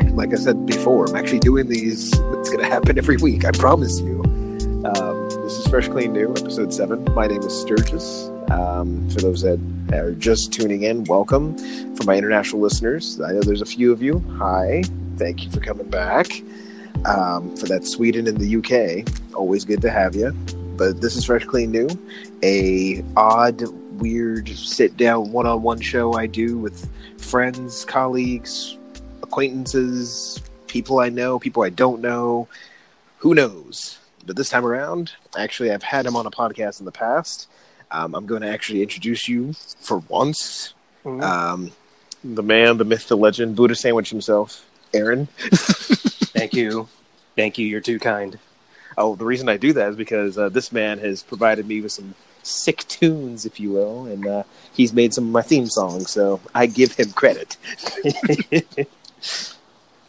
I'm like I said before, I'm actually doing these. It's going to happen every week. I promise you. Um, this is Fresh Clean New, episode seven. My name is Sturgis. Um, for those that are just tuning in, welcome. For my international listeners, I know there's a few of you. Hi, thank you for coming back. Um, for that Sweden and the UK, always good to have you. But this is Fresh Clean New, a odd weird sit down one on one show I do with friends, colleagues, acquaintances, people I know, people I don't know. Who knows? But this time around, actually, I've had him on a podcast in the past. Um, I'm going to actually introduce you for once. Um, the man, the myth, the legend, Buddha Sandwich himself, Aaron. Thank you. Thank you. You're too kind. Oh, the reason I do that is because uh, this man has provided me with some sick tunes, if you will, and uh, he's made some of my theme songs, so I give him credit.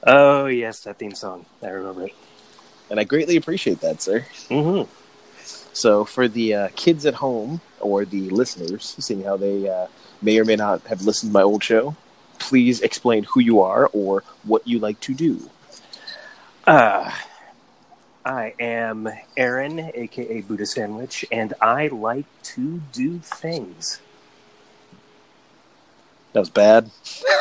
Oh, yes, that theme song. I remember it. And I greatly appreciate that, sir. Mm-hmm. So, for the uh, kids at home or the listeners, seeing how they uh, may or may not have listened to my old show, please explain who you are or what you like to do. Uh, I am Aaron, aka Buddha Sandwich, and I like to do things. That was bad.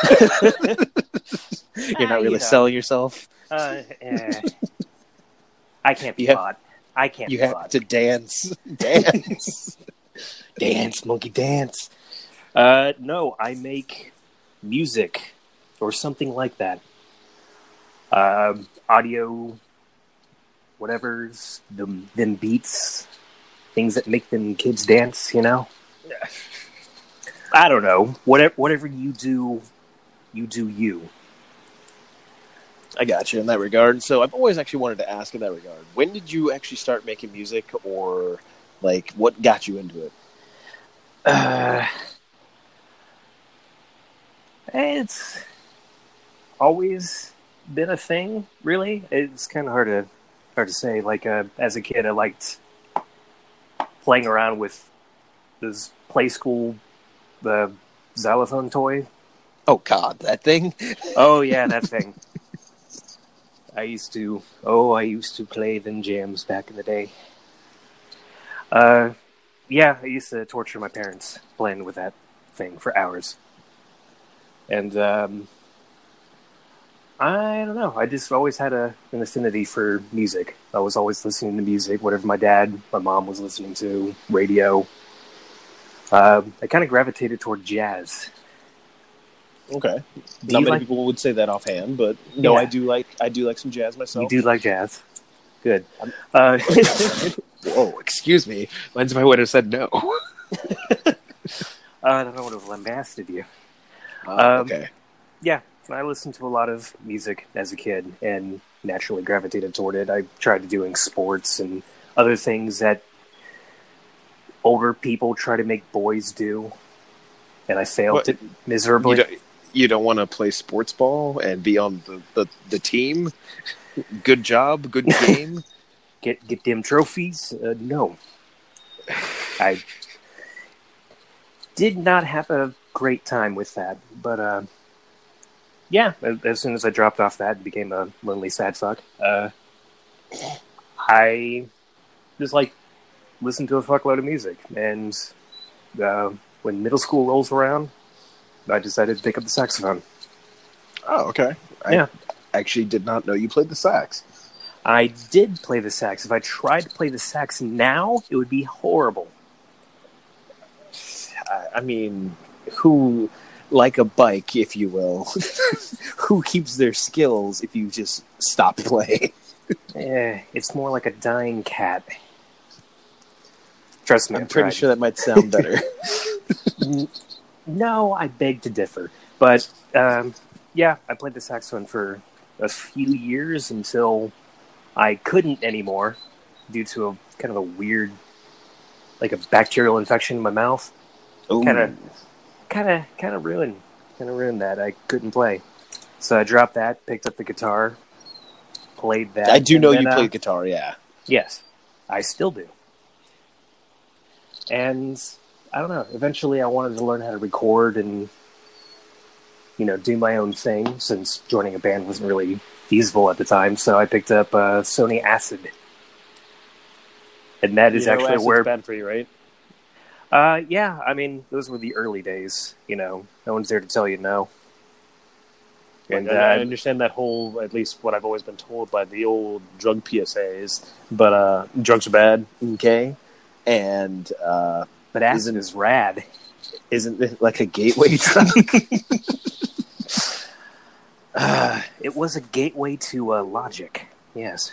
You're not you really know. selling yourself. Uh, eh. I can't be You have-. I can't You be have to dance. Dance. dance, monkey dance. Uh, no, I make music or something like that. Um, audio, whatever's them them beats, things that make them kids dance. You know. I don't know. Whatever whatever you do, you do you. I got you in that regard. So I've always actually wanted to ask in that regard. When did you actually start making music, or like what got you into it? Uh, it's always been a thing, really. It's kind of hard to hard to say. Like uh, as a kid, I liked playing around with this play school the xylophone toy. Oh God, that thing. Oh yeah, that thing. I used to. Oh, I used to play them jams back in the day. Uh, yeah, I used to torture my parents playing with that thing for hours. And um, I don't know. I just always had a an affinity for music. I was always listening to music, whatever my dad, my mom was listening to, radio. Um, I kind of gravitated toward jazz. Okay. Do Not many like- people would say that offhand, but no, Yeah. I do like I do like some jazz myself. You do like jazz. Good. Uh, Whoa, excuse me. Mine's if I would have said no. I don't know what have lambasted you. Uh, Um, okay. Yeah, I listened to a lot of music as a kid and naturally gravitated toward it. I tried doing sports and other things that older people try to make boys do, and I failed What? miserably. You don't, you don't want to play sports ball and be on the, the, the team? Good job, good game. get get them trophies? Uh, no, I did not have a great time with that. But uh, yeah, as, as soon as I dropped off that and became a lonely sad fuck, uh, I just like listen to a fuckload of music. And uh, when middle school rolls around, I decided to pick up the saxophone. oh, okay. I Yeah. actually did not know you played the sax. I did play the sax. If I tried to play the sax now, it would be horrible. I, mean, who, like a bike, if you will, who keeps their skills if you just stop playing? Eh, it's more like a dying cat. Trust me, I'm pretty tried. sure that might sound better. No, I beg to differ. But um, yeah, I played the saxophone for a few years until I couldn't anymore due to a kind of a weird, like a bacterial infection in my mouth. Kind of, kind of, kind of ruined, kind of ruined that. I couldn't play, so I dropped that, picked up the guitar, played that. I do know then, you uh, play guitar, yeah. Yes, I still do. And I don't know. Eventually, I wanted to learn how to record and, you know, do my own thing since joining a band wasn't really feasible at the time. So I picked up uh, Sony Acid. And that is You know actually where. bad for you, right? Uh, yeah, I mean, those were the early days. You know, no one's there to tell you no. And And I, I uh, understand that whole, at least what I've always been told by the old drug PSAs. But uh, drugs are bad. Okay. And uh, but Acid Isn't- is rad. isn't it like a gateway drug? Uh, it was a gateway to uh, Logic. Yes.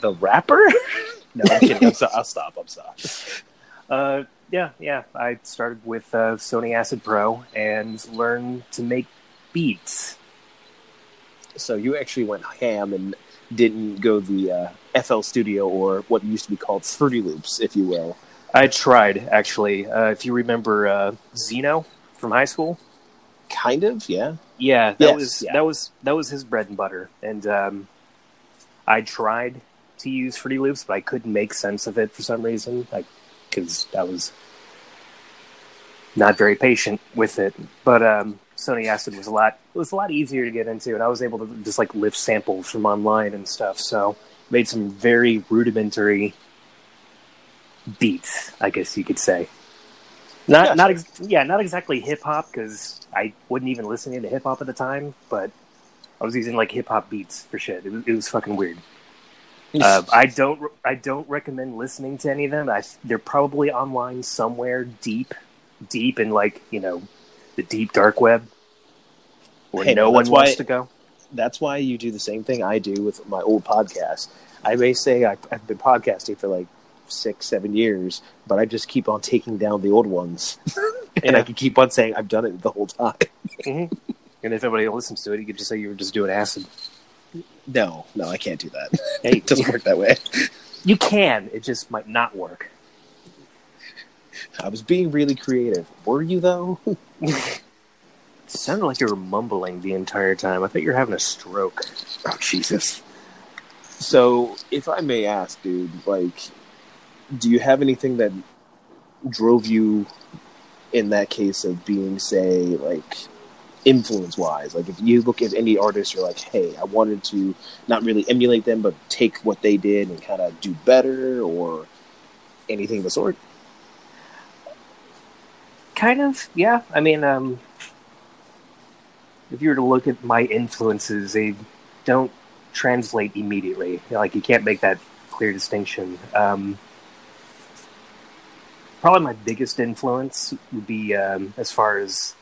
the rapper? No, I'm kidding. I'm so, I'll stop. I'm stop. Uh, yeah, yeah. I started with uh, Sony Acid Pro and learned to make beats. So you actually went ham and didn't go the uh, FL Studio or what used to be called Fruity Loops, if you will. I tried actually. Uh, if you remember uh, Zeno from high school, Kind of, yeah. yeah, that Yes, was yeah. that was that was his bread and butter. And um, I tried to use Fruity Loops, but I couldn't make sense of it for some reason, like because I was not very patient with it. But um, Sony Acid was a lot it was a lot easier to get into, and I was able to just like lift samples from online and stuff. So made some very rudimentary beats, I guess you could say. Not Gotcha. not ex- yeah, not exactly hip hop because I wasn't even listening to hip hop at the time, but I was using like hip hop beats for shit. It was, it was fucking weird. Uh, I don't re- I don't recommend listening to any of them. I, they're probably online somewhere deep, deep in like you know the deep dark web where Hey, no one wants why- to go. That's why you do the same thing I do with my old podcast. I may say I, I've been podcasting for like six, seven years, but I just keep on taking down the old ones. and I can keep on saying I've done it the whole time. Mm-hmm. And if anybody listens to it, you could just say you were just doing acid. No, no, I can't do that. Hey, it doesn't work that way. You can. It just might not work. I was being really creative. Were you though? It sounded like you were mumbling the entire time. I thought you were having a stroke. Oh Jesus. So, if I may ask, dude, like, do you have anything that drove you in that case of being, say, like, influence wise? Like, if you look at any artist, you're like, hey, I wanted to not really emulate them, but take what they did and kind of do better, or anything of the sort? Kind of, yeah. I mean, um, if you were to look at my influences, they don't translate immediately. Like you can't make that clear distinction. Um, probably my biggest influence would be, um, as far as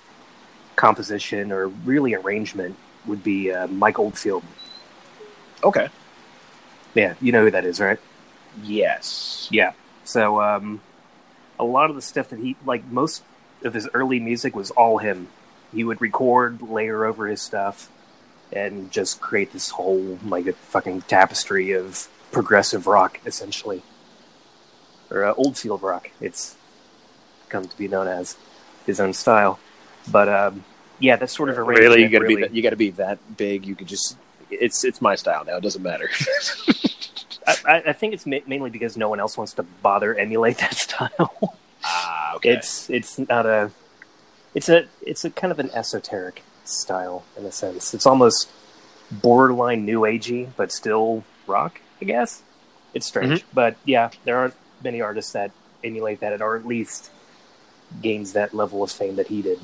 composition or really arrangement, would be uh, Mike Oldfield. Okay. Yeah, you know who that is, right? Yes. Yeah. So um, a lot of the stuff that he like most of his early music was all him. He would record, layer over his stuff, and just create this whole like a fucking tapestry of progressive rock, essentially. Or uh, Oldfield rock. It's come to be known as his own style. But um, yeah, that's sort of a Really, you got to be that, you got to be that big. You could just it's it's my style now. It doesn't matter. I, I- think it's ma- mainly because no one else wants to bother emulate that style. ah, okay. It's it's not a it's a it's a kind of an esoteric style in a sense. It's almost borderline new agey, but still rock. I guess it's strange, but yeah, there aren't many artists that emulate that, or at least gains that level of fame that he did.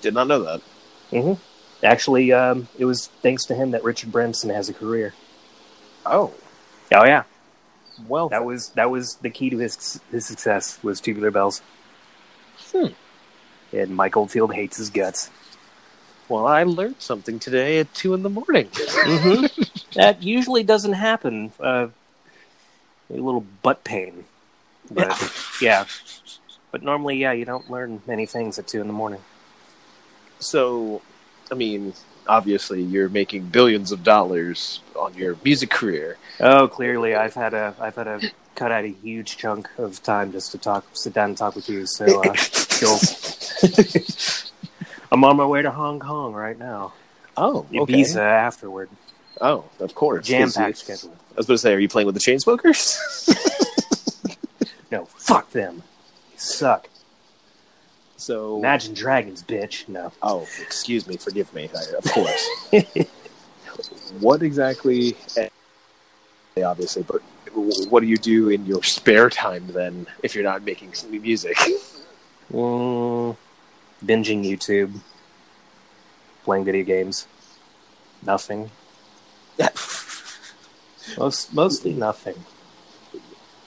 did not know that. hmm Actually, um, it was thanks to him that Richard Branson has a career. Oh, Oh yeah, well, that was that was the key to his his success was Tubular Bells. Hmm. And Mike Oldfield hates his guts. well, I learned something today at two in the morning. hmm that usually doesn't happen. Uh, a little butt pain, but yeah. But normally, yeah, you don't learn many things at two in the morning. so, I mean, obviously, you're making billions of dollars on your music career. Oh, clearly, I've had a I've had a cut out a huge chunk of time just to talk, sit down and talk with you. So, uh, I'm on my way to Hong Kong right now. Oh, okay. Ibiza afterward, Oh, of course. jam packed schedule. I was going to say, are you playing with the Chainsmokers? No, fuck them. They suck. so, Imagine Dragons, bitch. No. oh, excuse me, forgive me. I, of course. what exactly? eh, Obviously, but what do you do in your spare time then, if you're not making some new music? Mm, binging YouTube, playing video games, nothing. Most mostly nothing.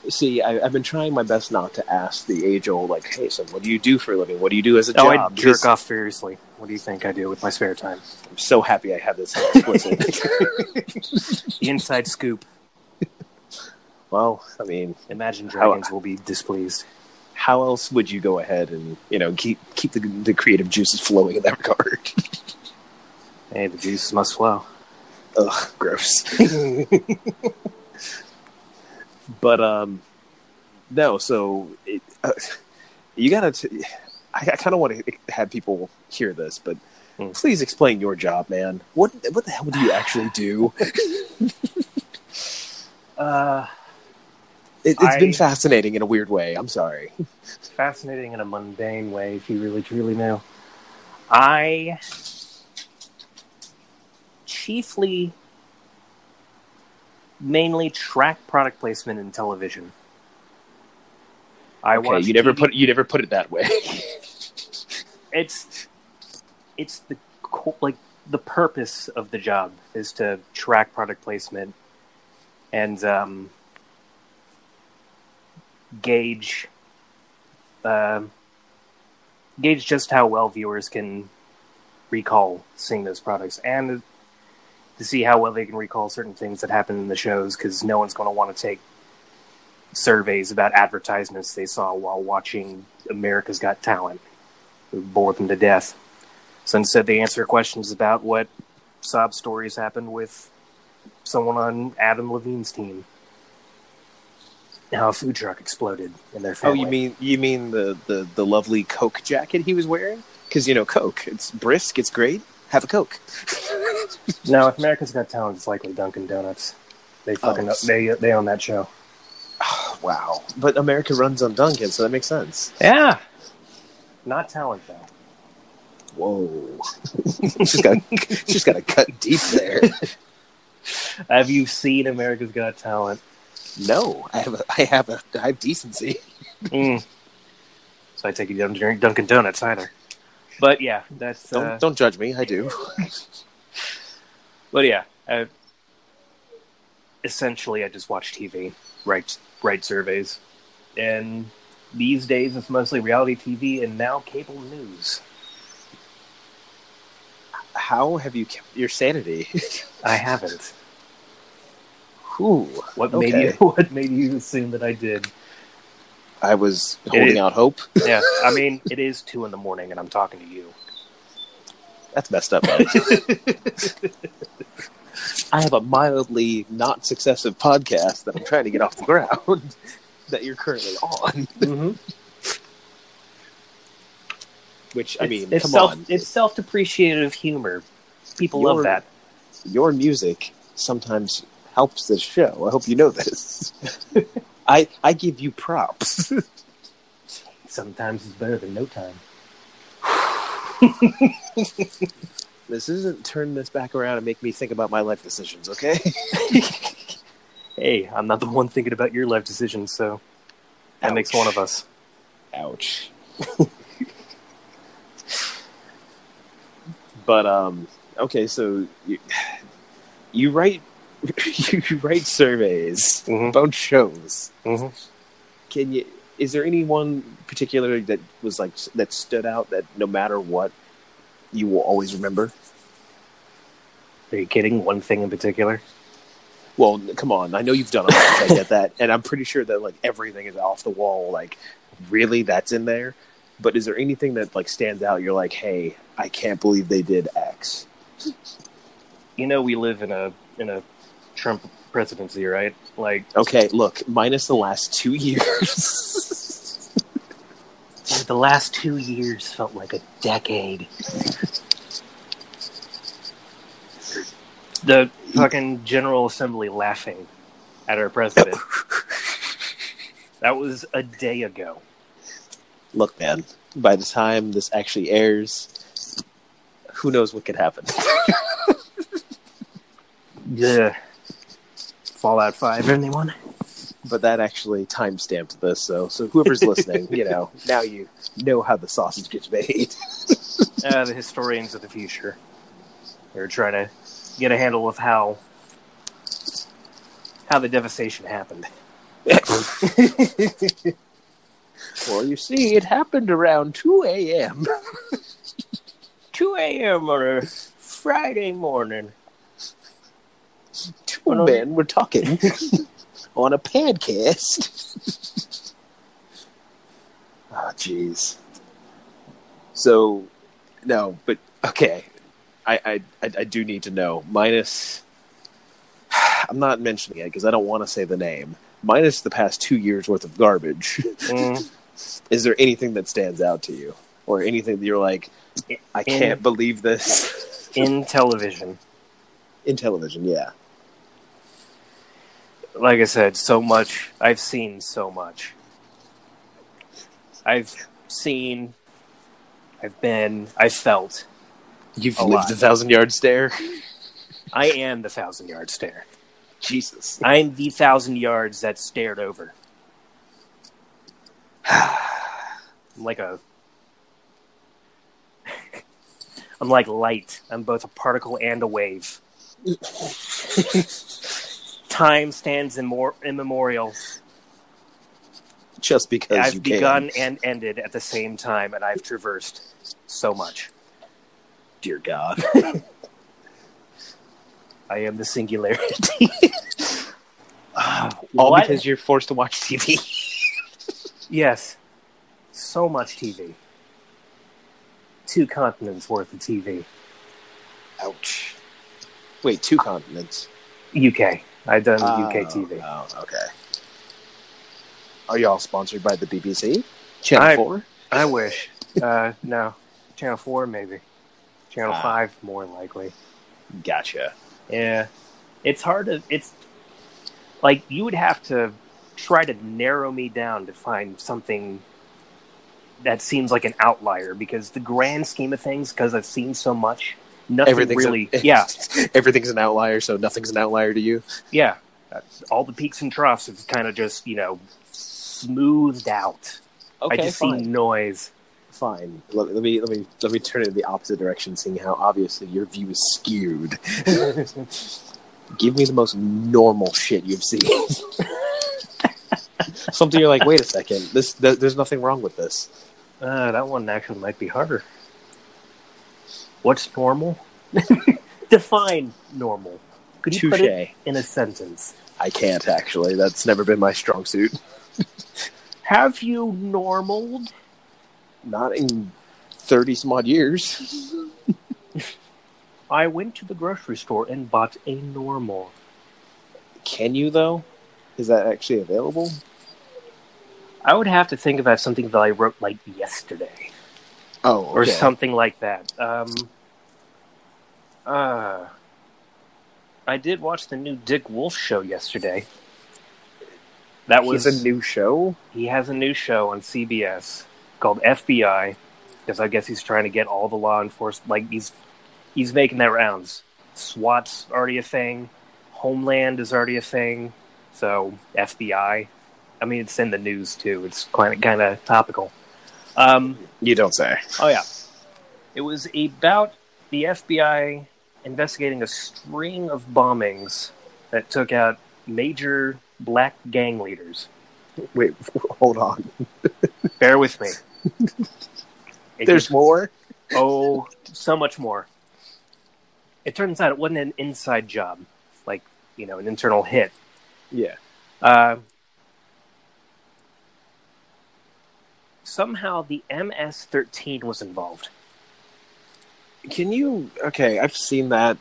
See, I, I've been trying my best not to ask the age-old, like, "Hey, so what do you do for a living? What do you do as a Oh, I jerk off furiously. What do you think I do with my spare time? I'm so happy I have this inside scoop. well, I mean, Imagine How- Dragons will be displeased. how else would you go ahead and you know keep keep the the creative juices flowing in that regard? Hey, the juice must flow. Ugh, gross. but um, no. So it, uh, you gotta. T- I, I kind of want to have people hear this, but Hmm. please explain your job, man. What what the hell do you actually do? Uh, It, it's I- been fascinating in a weird way. I'm sorry. fascinating in a mundane way, if you really truly knew. I chiefly, mainly track product placement in television. I Okay, you never TV put you never put it that way. it's it's the like the purpose of the job is to track product placement and um, gauge um gauge just how well viewers can recall seeing those products and to see how well they can recall certain things that happen in the shows because no one's going to want to take surveys about advertisements they saw while watching America's Got Talent. It would bore them to death. So instead, they answer questions about what sob stories happened with someone on Adam Levine's team. How a food truck exploded in their oh, you mean you mean the the the lovely Coke jacket he was wearing? Because you know Coke, it's brisk, it's great. Have a Coke. No, if America's Got Talent, it's likely Dunkin' Donuts. They fucking Oh. they they own that show. wow, but America runs on Dunkin', so that makes sense. Yeah, not talent though. Whoa, she's got she's got to cut deep there. Have you seen America's Got Talent? No, I have a, I have a I have decency. Mm. So I take you don't drink Dunkin' Donuts either. But yeah, that's Don't uh, don't judge me. I do. But yeah, uh, essentially, I just watch TV, write write surveys, and these days it's mostly reality TV and now cable news. How have you kept your sanity? I haven't. Whew. What made you? What made you assume that I did? I was holding out hope. Yeah, I mean, it is two in the morning, and I'm talking to you. That's messed up. Buddy. I have a mildly not successive podcast that I'm trying to get off the ground that you're currently on. Mm-hmm. Which I mean, it's come self, on, it's self-depreciative humor. People Your- love that. your music sometimes helps this show. I hope you know this. I I give you props. Sometimes it's better than no time. this isn't turn this back around and make me think about my life decisions, okay? Hey, I'm not the one thinking about your life decisions, so that makes one of us. Ouch. but um okay, so you, you write you write surveys Mhm. about shows. Mm-hmm. Can you is there any one particular that was like that stood out that no matter what you will always remember? Are you kidding? One thing in particular? Well, come on. I know you've done a bunch. I get that, and I'm pretty sure that like everything is off the wall. Like, really, that's in there. But is there anything that like stands out? You're like, hey, I can't believe they did X. You know, we live in a in a Trump presidency, right? Like, Okay, look, minus the last two years. the last two years felt like a decade. the fucking General Assembly laughing at our president. that was a day ago. look, man. By the time this actually airs, who knows what could happen? Yeah. Fallout 5, anyone? but that actually time stamped this, so so whoever's listening, you know, now you know how the sausage gets made. Uh, the historians of the future. They're trying to get a handle of how how the devastation happened. well, you see, it happened around two a.m. 2 a.m. on a Friday morning. Two Oh, no. men were talking on a podcast. oh, jeez. So, no, but okay. I, I, I, I do need to know. Minus, I'm not mentioning it because I don't want to say the name. Minus the past two years worth of garbage. Mm, Is there anything that stands out to you, or anything that you're like, I In- can't believe this in television. in television? Yeah. Like I said, so much. I've seen so much. I've seen. I've been. I've felt. You've A lived lot. a thousand yard stare. I am the thousand yard stare. Jesus. I'm the thousand yards that stared over. I'm like a. I'm like light. I'm both a particle and a wave. Time stands in more immemorial. Just because I've begun can. and ended at the same time, and I've traversed so much. Dear God. I am the singularity. All What? because you're forced to watch TV. yes, so much TV. Two continents worth of TV. Ouch. Wait, two continents. UK. I've done Oh, UK TV. Oh, okay. Are y'all sponsored by the BBC? Channel I- 4? I wish. Uh, no, Channel Four maybe. Channel Ah. Five more likely. Gotcha. Yeah, it's hard to. It's like you would have to try to narrow me down to find something that seems like an outlier because the grand scheme of things, because I've seen so much, nothing Everything's really. a, yeah, Everything's an outlier, so nothing's an outlier to you. yeah. That's- All the peaks and troughs have kind of just you know smoothed out. Okay, I just fine. see noise. Fine. Let, let me let me let me turn it in the opposite direction, seeing how obviously your view is skewed. Give me the most normal shit you've seen. Something you're like, wait a second, this th- there's nothing wrong with this. Uh, that one actually might be harder. What's normal? Define normal. Could you put it Touche. in a sentence? I can't actually. That's never been my strong suit. Have you normaled? Not in thirty some odd years. I went to the grocery store and bought a normal. Can you though? Is that actually available? I would have to think about something that I wrote like yesterday Oh, or something like that. Um, uh, I did watch the new Dick Wolf show yesterday. That was He's a new show. he has a new show on CBS called FBI because I guess he's trying to get all the law enforcement like he's he's making that rounds. SWAT's already a thing. Homeland is already a thing. So FBI. I mean, it's in the news too. It's kind of kind of topical. Um, You don't say. Oh yeah, it was about the FBI investigating a string of bombings that took out major black gang leaders. Wait, hold on. Bear with me. It There's gets- more. oh so much more. It turns out it wasn't an inside job, like you know, an internal hit. Yeah. Uh, somehow the MS-13 was involved. Can you? Okay, I've seen that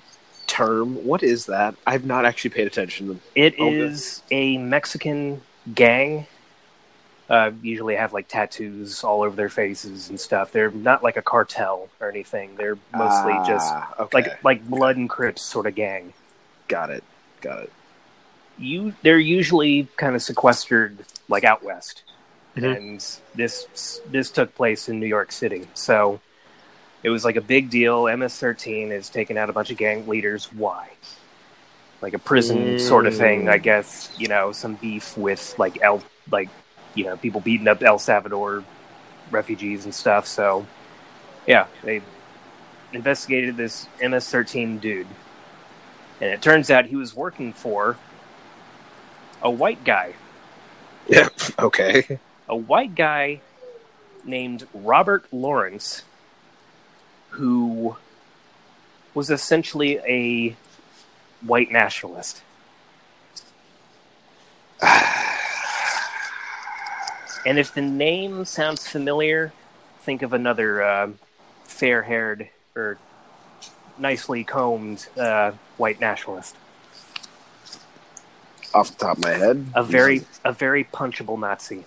term. What is that? I've not actually paid attention. It Oh, good. a Mexican gang. Uh, usually have like tattoos all over their faces and stuff. They're not like a cartel or anything. They're mostly just Ah, okay. like like blood and crips sort of gang. got it. Got it. You they're usually kind of sequestered like out west, Mhm. and this this took place in New York City. So it was like a big deal. MS-13 is taking out a bunch of gang leaders. Why? Like a prison sort of thing, I Mm. guess. You know, some beef with like El, like you know, people beating up El Salvador refugees and stuff. So yeah, they investigated this MS-13 dude, and it turns out he was working for a white guy, Yeah. Okay. a white guy named Robert Lawrence, who was essentially a white nationalist. And if the name sounds familiar, think of another uh, fair-haired or nicely combed uh, white nationalist. Off the top of my head, A very, a very punchable Nazi,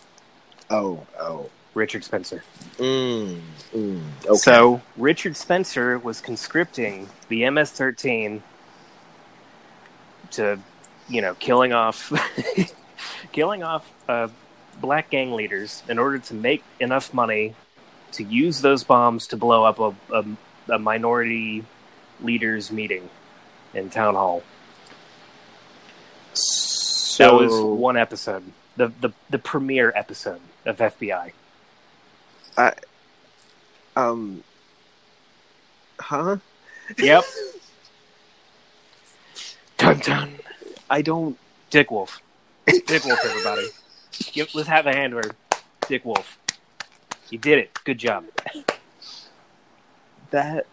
Oh. Oh. Richard Spencer. Mm, mm, okay. So Richard Spencer was conscripting the MS-13 to, you know, killing off, killing off uh, black gang leaders in order to make enough money to use those bombs to blow up a, a, a minority leaders meeting in town hall. so That was one episode, the the the premiere episode of FBI. Um. Huh? Yep. dun dun. I don't. Dick Wolf. Dick Wolf, everybody. Give, let's have a hand word. Dick Wolf. You did it. Good job. that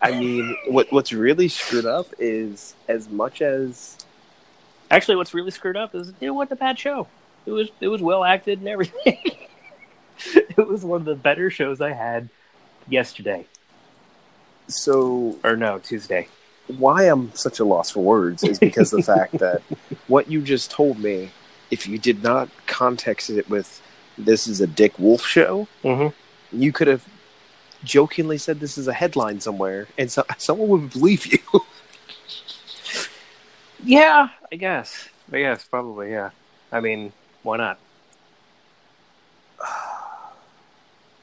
I mean, what what's really screwed up is as much as Actually, what's really screwed up is it wasn't a bad show. It was it was well acted and everything. it was one of the better shows I had yesterday so or no Tuesday. why I'm such a loss for words is because the fact that what you just told me, if you did not context it with this is a Dick Wolf show, Mm-hmm. you could have jokingly said this is a headline somewhere, and so, someone would believe you. Yeah, I guess. I guess probably. Yeah. I mean, why not?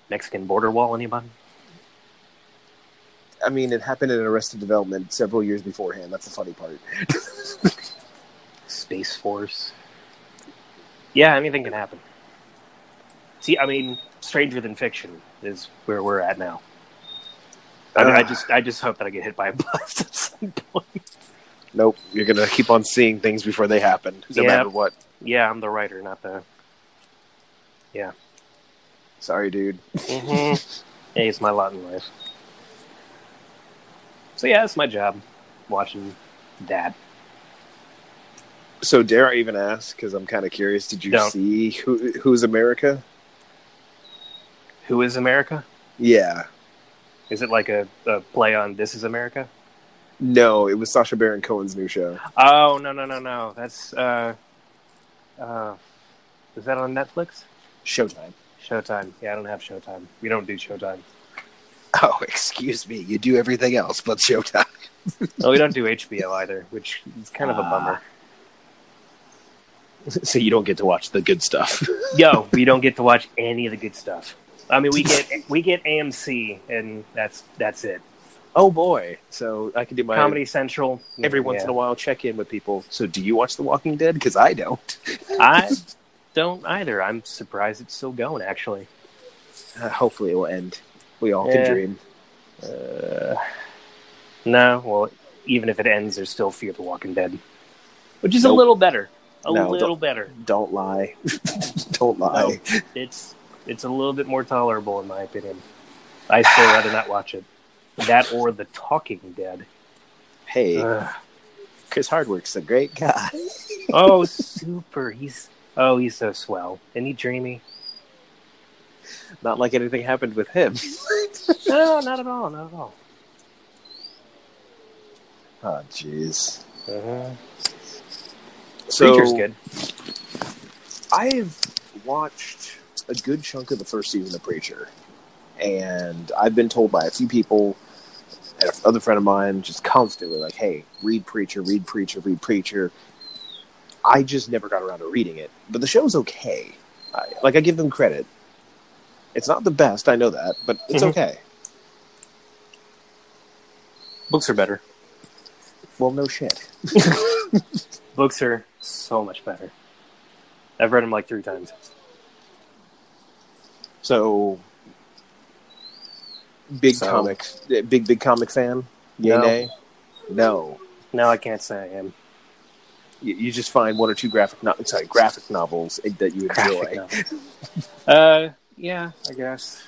Mexican border wall. Anybody? I mean, it happened in Arrested Development several years beforehand. That's the funny part. Space Force. Yeah, anything can happen. See, I mean, Stranger Than Fiction is where we're at now. I, mean, I just, I just hope that I get hit by a bus at some point. Nope, you're gonna keep on seeing things before they happen, no matter what. Yeah, I'm the writer, not the. Sorry, dude. Mm-hmm. hey, it's my lot in life. So yeah, it's my job, watching that. So dare I even ask? Because I'm kind of curious. Did you Don't. see who who's America? Who is America? Yeah, Is it like a, a play on This Is America? No, it was Sacha Baron Cohen's new show. Oh no no no no! That's uh, uh, is that on Netflix? Showtime. Showtime. Yeah, I don't have Showtime. We don't do Showtime. Oh, excuse me. You do everything else but Showtime. No, we don't do HBO either, which is kind of a bummer. so you don't get to watch the good stuff. Yo, we don't get to watch any of the good stuff. I mean, we get we get AMC, and that's that's it. oh boy. So I can do my Comedy Central. every once in a while check in with people. So do you watch The Walking Dead? Because I don't. I don't either. I'm surprised it's still going. Actually, Uh, hopefully it will end. We all can dream. uh, no. Well, even if it ends, there's still Fear the Walking Dead, which is a little better. A No, little don't- better. Don't lie. don't lie. It's it's a little bit more tolerable in my opinion. I still rather not watch it. That or The Talking Dead. Hey, Ugh. Chris Hardwick's a great guy. Oh, super. He's oh, he's so swell. Isn't he dreamy? Not like anything happened with him. No, not at all. Not at all. oh, jeez. Uh-huh. So Preacher's good. I've watched a good chunk of the first season of Preacher, and I've been told by a few people and another friend of mine just constantly like, "Hey, read Preacher, read Preacher, read Preacher." I just never got around to reading it, but the show's okay. I, like I give them credit. It's not the best, I know that, but it's Mhm. okay. Books are better. Well, no shit. Books are so much better. I've read them like three times. So, big So- comic, big big comic fan. Yay, No. nay? No. No, I can't say I am. You, you just find one or two graphic, no, sorry, graphic novels that you enjoy. Uh, yeah, I guess.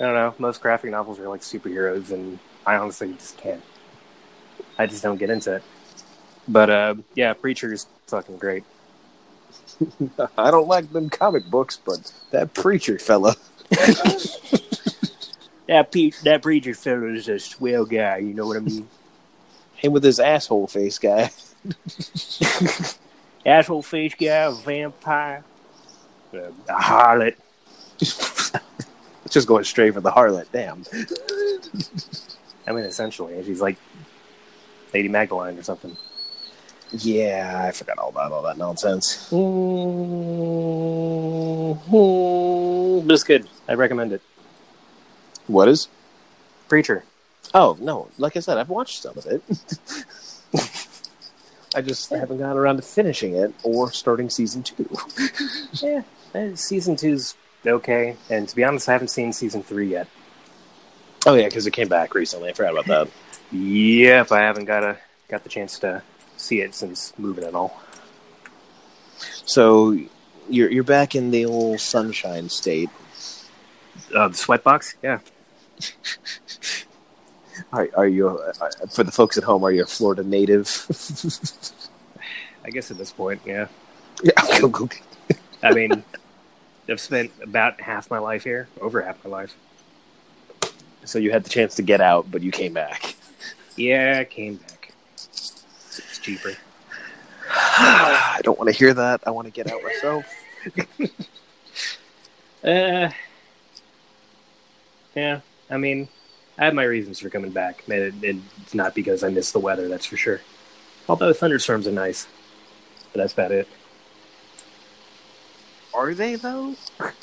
I don't know. Most graphic novels are like superheroes, and I honestly just can't. I just don't get into it. But uh, yeah, Preacher's fucking great. I don't like them comic books, but that preacher fella. That Pe- that Preacher fellow is a swell guy. You know what I mean? Him with his asshole face guy. Asshole face guy, vampire, uh, a harlot. Just going straight for the harlot. Damn. I mean, essentially, she's like Lady Magdalene or something. Yeah, I forgot all about all that nonsense. But it's good. I recommend it. What is? Preacher. Oh no! Like I said, I've watched some of it. I just haven't gotten around to finishing it or starting season two. Yeah, eh, season two's okay, and to be honest, I haven't seen season three yet. Oh yeah, because it came back recently. I forgot about that. Yep, I haven't got a got the chance to see it since moving and all. So you're you're back in the old sunshine state. Uh, the sweatbox, yeah. Are, are you uh, for the folks at home? Are you a Florida native? I guess at this point, yeah. yeah. I mean, I've spent about half my life here, over half my life. so you had the chance to get out, but you came back. Yeah, I came back. It's cheaper. I don't want to hear that. I want to get out myself. Uh, yeah. I mean, I have my reasons for coming back. and it's not because I miss the weather, that's for sure. Although thunderstorms are nice, but that's about it. Are they though?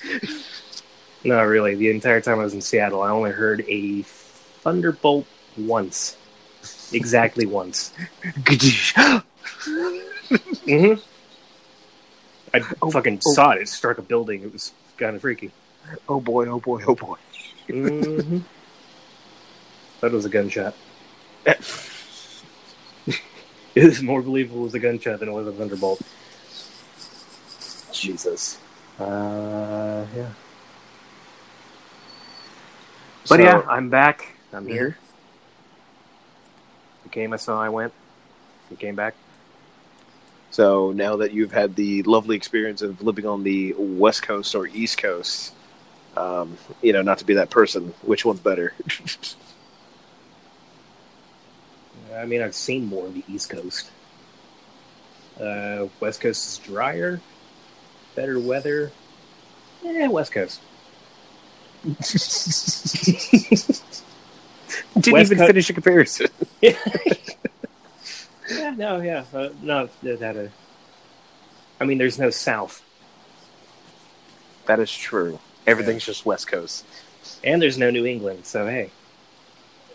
No, really. The entire time I was in Seattle, I only heard a thunderbolt once, exactly once. hmm I Oh, fucking oh. saw it. It struck a building. It was kind of freaky. oh boy! Oh boy! Oh boy! hmm That was a gunshot. it was more believable as a gunshot than it was a thunderbolt. Jesus. Uh, yeah. But So- yeah, I'm back. I'm here. You came, I saw, I went. You came back. So now that you've had the lovely experience of living on the West Coast or East Coast, um, you know, not to be that person, which one's better? I mean, I've seen more of the East Coast. Uh, West Coast is drier, better weather. Yeah, West Coast. Didn't West even Co- finish a comparison. yeah, no, yeah, uh, no, that. uh, I mean, there's no South, That is true. Everything's just West Coast. and there's no New England. So hey,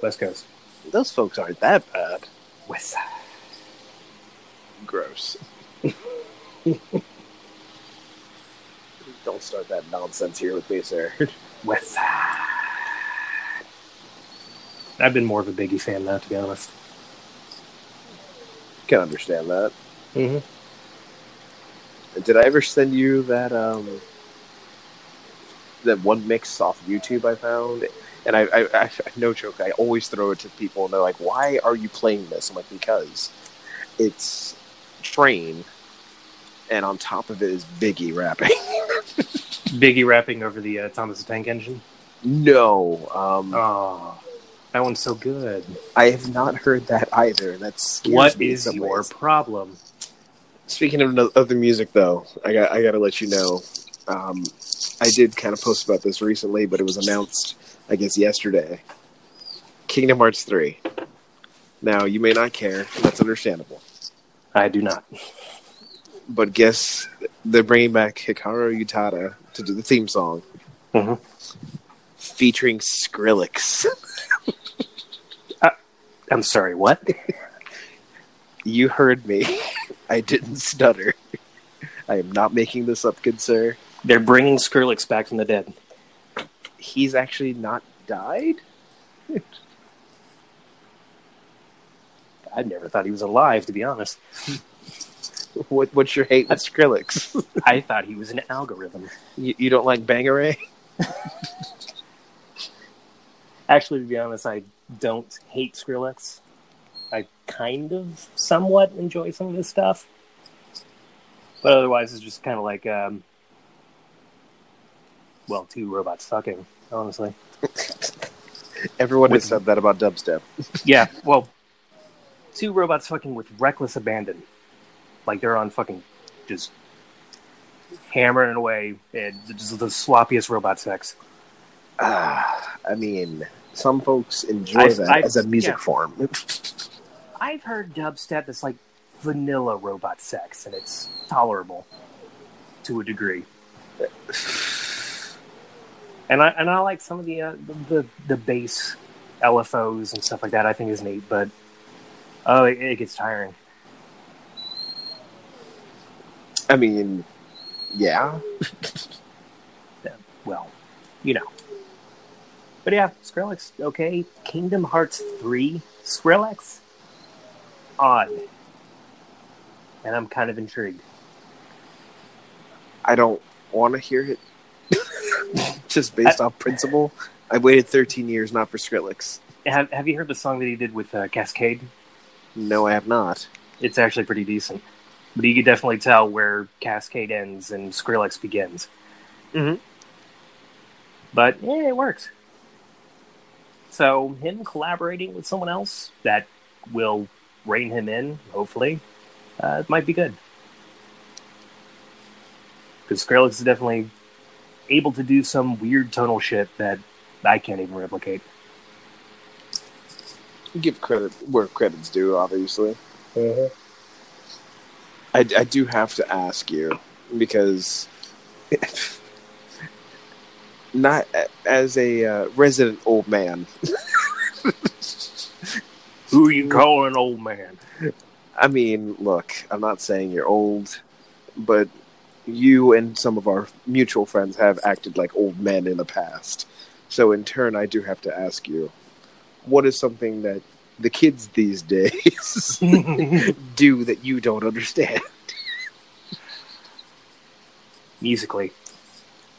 West Coast, Those folks aren't that bad. West Side. Gross. Don't start that nonsense here with me, sir. West Side. I've been more of a Biggie fan now, to be honest. Can understand that. Mm-hmm. Did I ever send you that um that one mix off YouTube I found? And I, I, I no joke, I always throw it to people, and they're like, "Why are you playing this?" I'm like, "Because it's Train, and on top of it is Biggie rapping." Biggie rapping over the uh, Thomas the Tank Engine. no, um, Oh, that one's so good. I have not heard that either. That's What is your ways. problem? Speaking of no- other music, though, I got I got to let you know. Um, I did kind of post about this recently, but it was announced, I guess, yesterday. Kingdom Hearts three. Now you may not care, that's understandable. I do not. But guess they're bringing back Hikaru Utada to do the theme song, Mhm. featuring Skrillex. I'm sorry. What? You heard me. I didn't stutter. I am not making this up, good sir. They're bringing Skrillex back from the dead. He's actually not died. I never thought he was alive, to be honest. What, what's your hate with Skrillex? I thought he was an algorithm. you, you don't like Bangarang? Actually, to be honest, I don't hate Skrillex. I kind of, somewhat enjoy some of his stuff, but otherwise, it's just kind of like, um, well, two robots fucking. Honestly, Everyone With- has said that about dubstep. yeah. Well, two robots fucking with reckless abandon, like they're on fucking just hammering away and just the sloppiest robot sex. Ah, I mean, some folks enjoy I've- that I've- as a music yeah. form. I've heard dubstep that's like vanilla robot sex, and it's tolerable to a degree. And I and I like some of the uh, the, the bass LFOs and stuff like that. I think is neat, but oh, it, it gets tiring. I mean, yeah. Well, you know. But yeah, Skrillex, okay. Kingdom Hearts three, Skrillex, odd, and I'm kind of intrigued. I don't want to hear it. Just based off principle. I waited 13 years not for Skrillex. Have Have you heard the song that he did with uh, Kaskade? No, I have not. It's actually pretty decent, but you can definitely tell where Kaskade ends and Skrillex begins. Mhm. But yeah, it works. So him collaborating with someone else that will rein him in, hopefully, uh, it might be good. Because Skrillex is definitely able to do some weird tonal shit that I can't even replicate. Give credit where credit's due, obviously. I, I do have to ask you because not as a uh, resident old man. Who you calling old man? I mean, look, I'm not saying you're old, but you and some of our mutual friends have acted like old men in the past. So, in turn, I do have to ask you what is something that the kids these days do that you don't understand? Musically.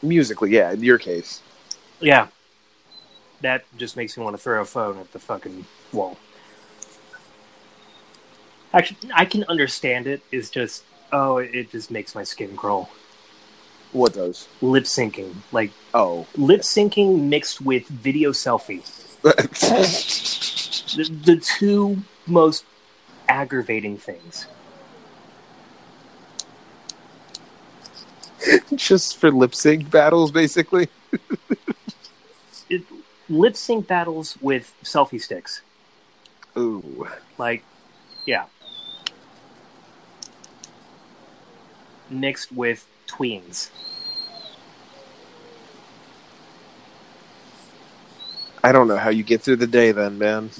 Musically, yeah, in your case. Yeah. That just makes me want to throw a phone at the fucking wall. Actually, I can understand it. It's just, oh, it just makes my skin crawl. What does? Lip syncing. Like, Oh. lip syncing mixed with video selfie. The, the two most aggravating things. Just for lip sync battles, basically. It, lip sync battles with selfie sticks. Ooh. Like, yeah. Mixed with tweens. I don't know how you get through the day then, man.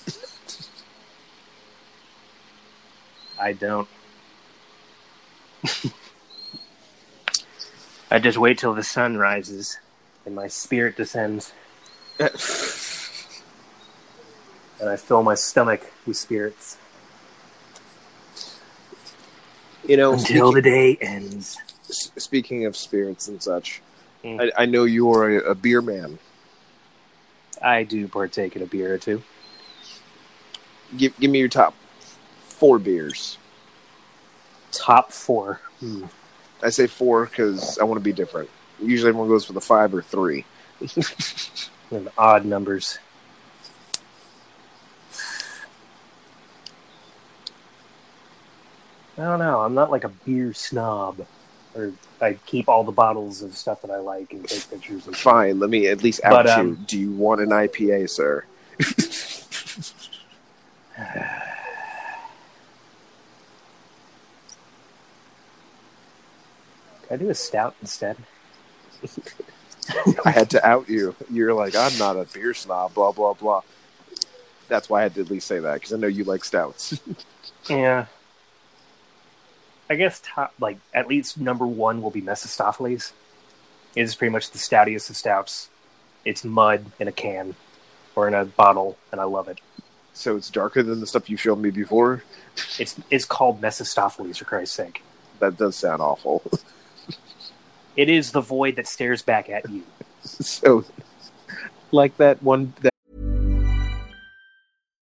I don't. I just wait till the sun rises and my spirit descends and I fill my stomach with spirits you know, until the day ends. speaking of spirits and such, Mm. I, I know you are a, a beer man. I do partake in a beer or two. Give, give me your top four beers. Top four. Hmm. I say four because I want to be different. Usually everyone goes for the five or three. And odd numbers. I don't know. I'm not like a beer snob, or I keep all the bottles of stuff that I like and take pictures. And Fine, let me at least out But, um, you. Do you want an IPA, sir? Can I do a stout instead? I had to out you. You're like, I'm not a beer snob, blah, blah, blah. That's why I had to at least say that, because I know you like stouts. Yeah. I guess top like at least number one will be Mephistopheles. It is pretty much the stoutiest of stouts. It's mud in a can or in a bottle, and I love it. so it's darker than the stuff you showed me before. It's it's called Mephistopheles for Christ's sake. That does sound awful. It is the void that stares back at you. so, like that one that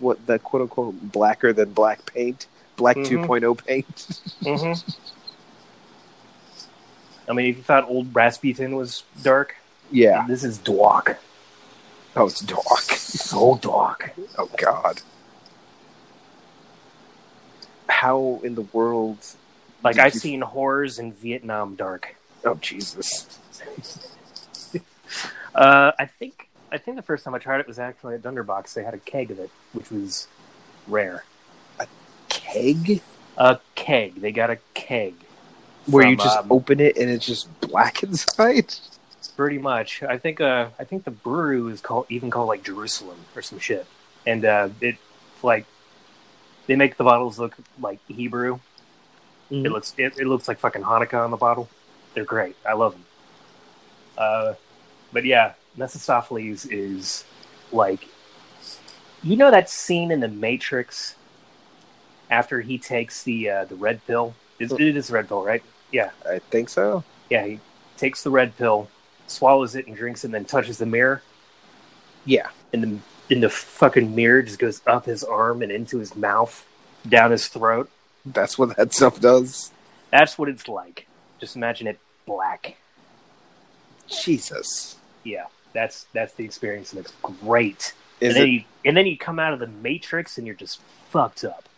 What the quote unquote blacker than black paint, black Mhm. 2.0 paint. Mm-hmm. I mean, if you thought old Rasputin was dark, yeah. this is dark. Oh, it's dark. So dark. Oh God. How in the world? Like I've you- seen horrors in Vietnam dark. Oh Jesus! Uh, I think I think the first time I tried it was actually at Dunderbox. They had a keg of it, which was rare. A keg A keg. They got a keg. where you just um, open it and it's just black inside. pretty much. I think uh, I think the brewery is called even called like Jerusalem or some shit, and uh, it like they make the bottles look like Hebrew. Mm-hmm. It looks it, it looks like fucking Hanukkah on the bottle. They're great. I love them. Uh, but yeah, Mephistopheles is like you know that scene in the Matrix after he takes the uh, the red pill. It, it is red pill, right? Yeah, I think so. yeah. He takes the red pill, swallows it, and drinks it, and then touches the mirror. Yeah. And the in the fucking mirror just goes up his arm and into his mouth, down his throat. That's what that stuff does. That's what it's like. Just imagine it black. Jesus. Yeah, that's that's the experience, and it's great. Is and then it you and then you come out of the matrix, and you're just fucked up.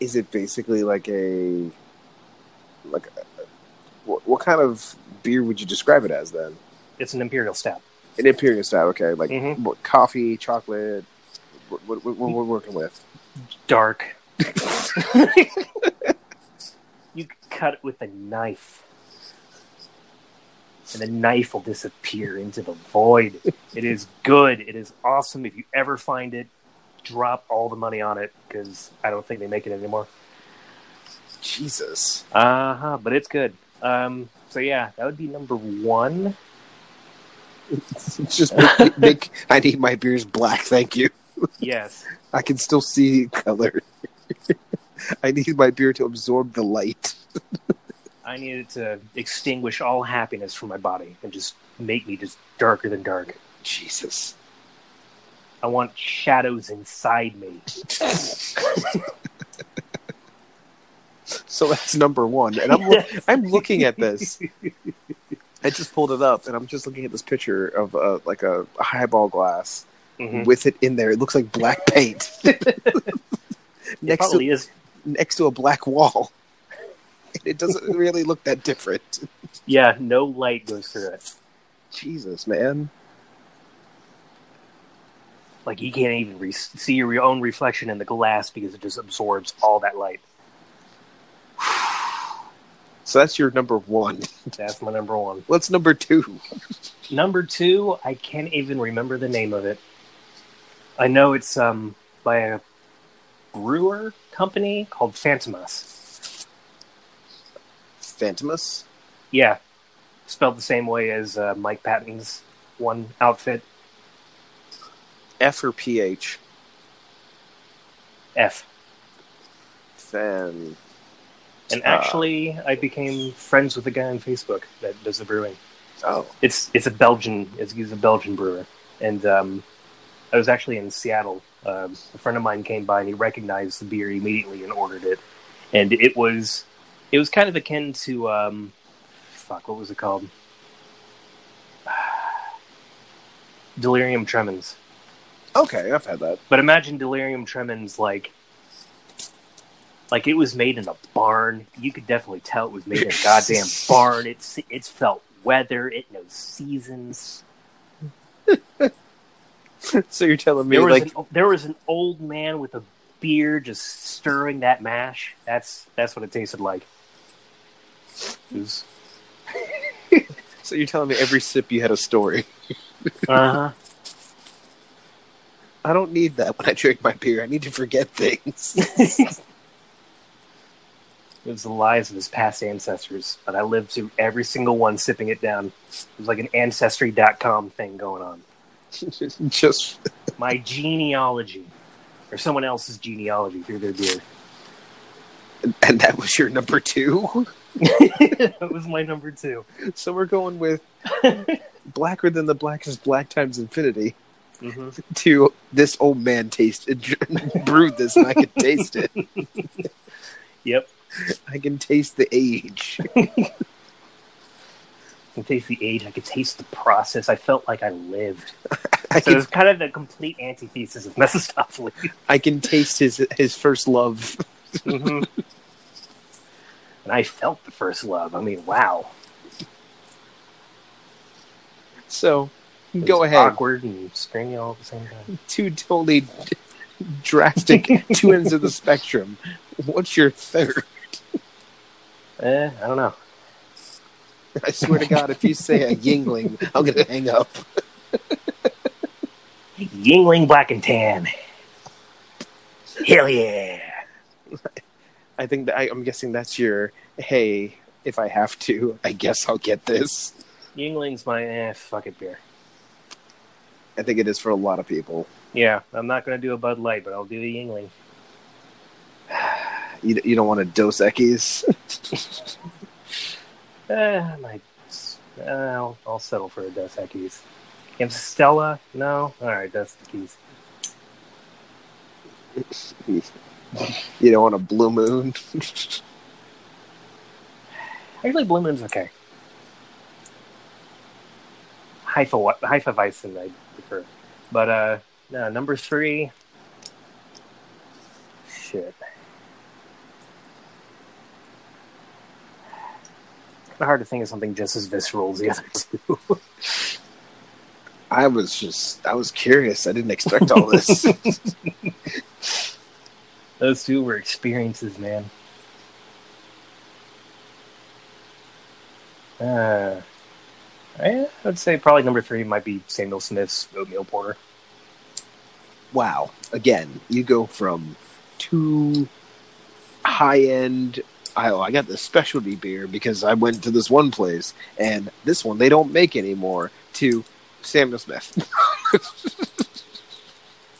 is it basically like a like a, what, what kind of beer would you describe it as then? It's an imperial stout. An imperial style, okay? Like Mhm. what, coffee, chocolate. What, what, what, what we're working with? Dark. you cut it with a knife, and the knife will disappear into the void. it is good. It is awesome. If you ever find it, drop all the money on it because I don't think they make it anymore. Jesus. Uh huh. But it's good. Um. So yeah, that would be number one. Just make, make. I need my beers black. Thank you. Yes. I can still see color. I need my beer to absorb the light. I needed to extinguish all happiness from my body and just make me just darker than dark. Jesus. I want shadows inside me. So that's number one, and I'm I'm looking at this. I just pulled it up, and I'm just looking at this picture of uh, like a, a highball glass Mhm. with it in there. It looks like black paint next probably to is. next to a black wall. It doesn't really look that different. Yeah, no light goes through it. Jesus, man. Like you can't even re- see your own reflection in the glass because it just absorbs all that light. So that's your number one. That's my number one. What's number two? Number two, I can't even remember the name of it. I know it's um by a brewer company called Fantomas. Fantomas. Yeah, spelled the same way as uh, Mike Patton's one outfit. F or PH? F. Fan. And Ah. actually, I became friends with a guy on Facebook that does the brewing. Oh, It's it's a Belgian. It's, he's a Belgian brewer, and um, I was actually in Seattle. Um, a friend of mine came by and he recognized the beer immediately and ordered it, and it was it was kind of akin to um, fuck, what was it called? Delirium Tremens. okay. I've had that. But imagine Delirium Tremens like like it was made in a barn. You could definitely tell it was made in a goddamn barn. It's it's felt weather. It knows seasons. So you're telling me There was like an, there was an old man with a beard just stirring that mash. That's that's what it tasted like. So you're telling me every sip you had a story. uh-huh. I don't need that when I drink my beer. I need to forget things. It was the lives of his past ancestors, but I lived through every single one sipping it down. It was like an ancestry.com thing going on. Just my genealogy or someone else's genealogy through their beer. and that was your number two. that was my number two. So we're going with blacker than the blackest black times infinity hmm to this old man tasted brewed this and I can taste it. Yep. I can taste the age. I can taste the age. I could taste the process. I felt like I lived. I So it was kind of the complete antithesis of Mephistopheles. I can taste his his first love. Mhm. And I felt the first love. I mean, wow. So go ahead. Awkward and stringy all at the same time. Two totally drastic two ends of the spectrum. What's your third? Eh, I don't know. I swear to God, if you say a Yuengling, I'm gonna hang up. Yuengling Black and Tan. Hell yeah. I think that I, I'm guessing that's your hey. If I have to, I guess I'll get this. Yuengling's my eh, fuck it beer. I think it is for a lot of people. Yeah, I'm not going to do a Bud Light, but I'll do a Yuengling. You, you don't want a Dos Equis? Eh, I might. Uh, I'll, I'll settle for a Dos Equis. Stella? No? Alright, Dos Equis. you don't want a Blue Moon? Actually, Blue Moon's okay. Hefe, Haifa Weissen, I prefer. But, uh, no, number three. Shit. Kind of hard to think of something just as visceral as the other two. I was just, I was curious. I didn't expect all this. Those two were experiences, man. Uh, I would say probably number three might be Samuel Smith's oatmeal porter. wow. Again, you go from two high end. I, oh, I got this specialty beer because I went to this one place and this one they don't make anymore. To Samuel Smith.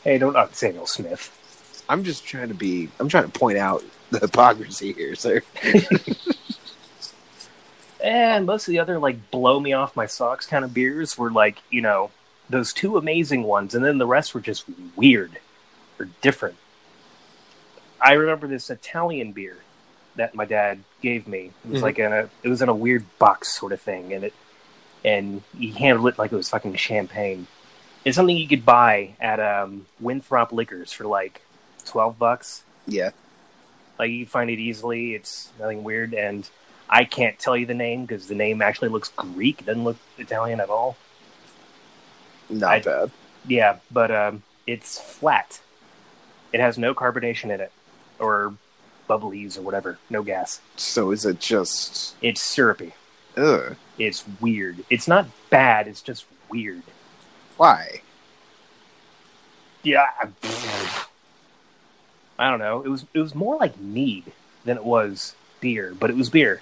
Hey, don't knock Samuel Smith. I'm just trying to be. I'm trying to point out the hypocrisy here, sir. And most of the other like blow me off my socks kind of beers were like, you know, those two amazing ones, and then the rest were just weird or different. I remember this Italian beer that my dad gave me. It was Mhm. like in a it was in a weird box sort of thing, and it and he handled it like it was fucking champagne. It's something you could buy at um, Winthrop Liquors for like twelve bucks. Yeah. Like you find it easily. It's nothing weird, and I can't tell you the name because the name actually looks Greek. It doesn't look Italian at all. Not I- bad. Yeah, but um, it's flat. It has no carbonation in it, or bubblies or whatever. No gas. So is it just? It's syrupy. Ugh. It's weird. It's not bad. It's just weird. Why? Yeah. I don't know. It was it was more like mead than it was beer, but it was beer.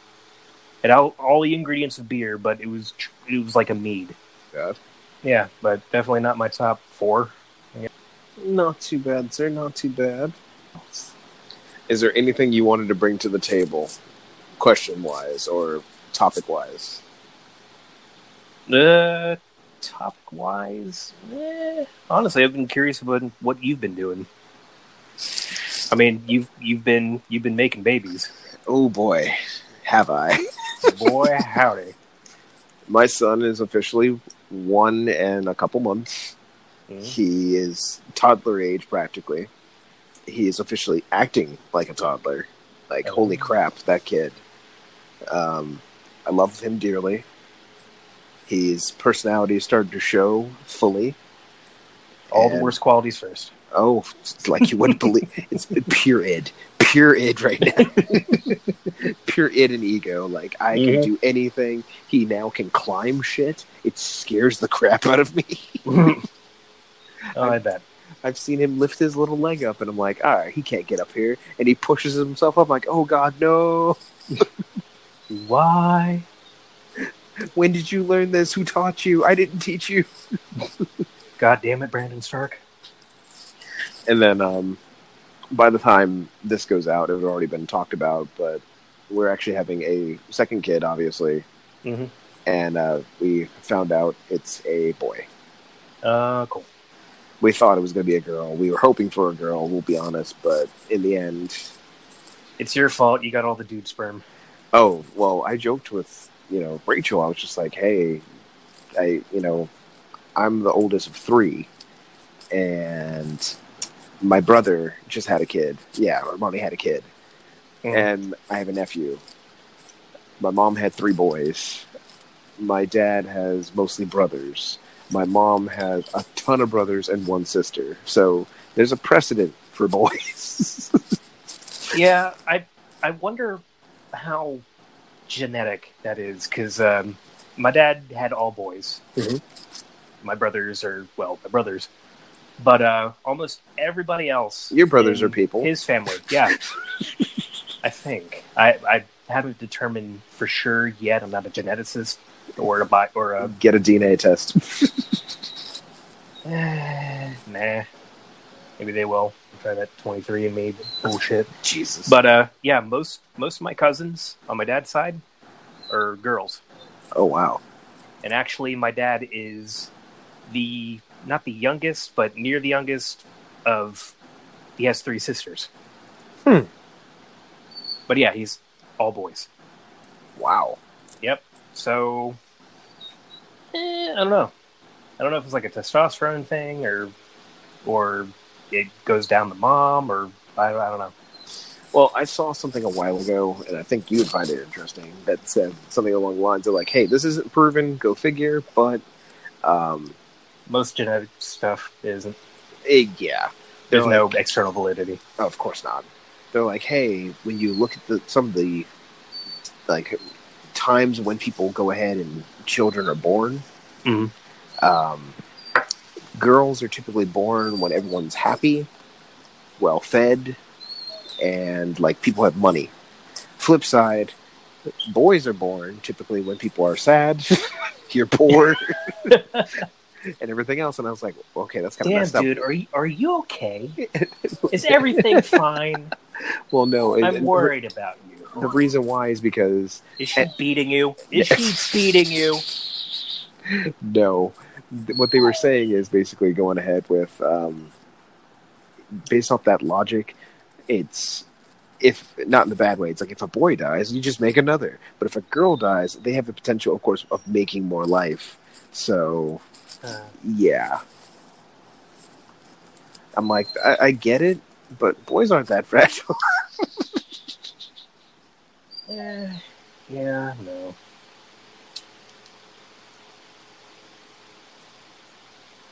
It had all, all the ingredients of beer, but it was it was like a mead. God. Yeah, but definitely not my top four. Not too bad, sir. Not too bad. Is there anything you wanted to bring to the table, question wise or topic wise? Uh, topic wise, eh, honestly, I've been curious about what you've been doing. I mean, you've you've been you've been making babies, Oh boy, have I. boy howdy. My son is officially one and a couple months. Mhm. He is toddler age practically. He is officially acting like a toddler. Like, Oh. holy crap, that kid. Um, I love him dearly. His personality is starting to show fully. All the worst qualities first. Oh, like you wouldn't believe. It's pure id, pure id right now. pure id and ego. Like I can do anything. He now can climb shit. It scares the crap out of me. Oh, I bet. I've seen him lift his little leg up, and I'm like, all right, he can't get up here, and he pushes himself up. I'm like, oh god, no! Why? When did you learn this? Who taught you? I didn't teach you. God damn it, Brandon Stark. And then, um, by the time this goes out, it had already been talked about, but we're actually having a second kid, obviously. Mhm. And uh, we found out it's a boy. Uh, cool. We thought it was going to be a girl. We were hoping for a girl, we'll be honest, but in the end, It's your fault. You got all the dude sperm. oh, well, I joked with, you know, Rachel. I was just like, hey, I, you know, I'm the oldest of three, and my brother just had a kid. Yeah, or mommy had a kid. and I have a nephew. My mom had three boys. My dad has mostly brothers. My mom has a ton of brothers and one sister. So there's a precedent for boys. yeah, I I wonder how genetic that is, because um, my dad had all boys. Mhm. My brothers are well, my brothers, but uh, almost everybody else. Your brothers are people. His family, yeah. I think I I haven't determined for sure yet. I'm not a geneticist or a bi- or a Get a DNA test. Eh, nah. Maybe they will. Try that 23 and me bullshit. Jesus. But uh, yeah, most most of my cousins on my dad's side are girls, oh wow. and actually, my dad is the not the youngest, but near the youngest of. He has three sisters. Hmm. But yeah, he's all boys. Wow. Yep. So, eh, I don't know. I don't know if it's like a testosterone thing or, or it goes down the mom or I, I don't know. Well, I saw something a while ago, and I think you would find it interesting. That said something along the lines of like, "Hey, this isn't proven. Go figure." But, um, Most genetic stuff isn't. eh, yeah, There's They're no like- external validity. Oh, of course not. They're like, hey, when you look at the, some of the like times when people go ahead and children are born, Mhm. um, girls are typically born when everyone's happy, well fed, and like people have money. Flip side, boys are born typically when people are sad, you're poor, and everything else. And I was like, okay, that's kind of messed up. dude, are you are you okay? Is everything fine? Well, no, I'm it- worried about you. The reason why is because Is she beating you? Is she beating you? no, what they were saying is basically going ahead with, um, based off that logic, it's if not in the bad way. It's like if a boy dies, you just make another. But if a girl dies, they have the potential, of course, of making more life. So Uh, yeah, I'm like, I, I get it, but boys aren't that fragile. eh, yeah, no.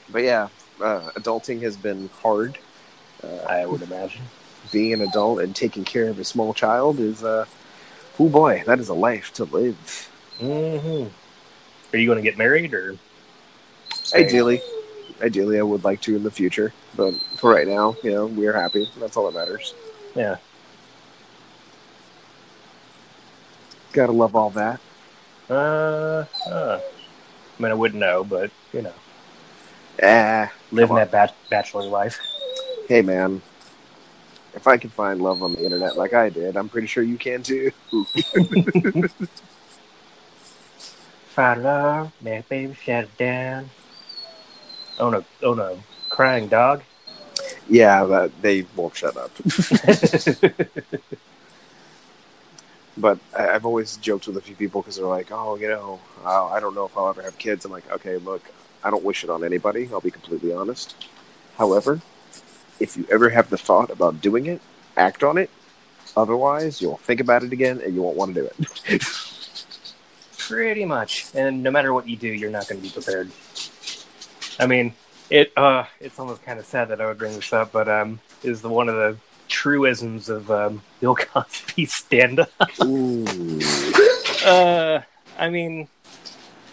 but yeah, uh, adulting has been hard. I would imagine. being an adult and taking care of a small child is uh oh boy that is a life to live hmm Are you going to get married or? Ideally ideally i would like to in the future but for right now you know we're happy that's all that matters Yeah. gotta love all that Uh, uh. I mean, I wouldn't know, but you know, ah living that bat- bachelor life. hey man if i can find love on the internet like i did i'm pretty sure you can too Find love, man, baby, shut it down. Oh a oh no, crying dog. yeah but they won't shut up but I- I've always joked with a few people because they're like, "Oh, you know, uh, I don't know if I'll ever have kids." I'm like, "Okay, look, I don't wish it on anybody. I'll be completely honest. However, if you ever have the thought about doing it, act on it. Otherwise, you'll think about it again and you won't want to do it." Pretty much, and no matter what you do, you're not going to be prepared. I mean, it. uh It's almost kind of sad that I would bring this up, but um, is the one of the truisms of um, Bill Cosby's stand-up. Ooh. Uh, I mean,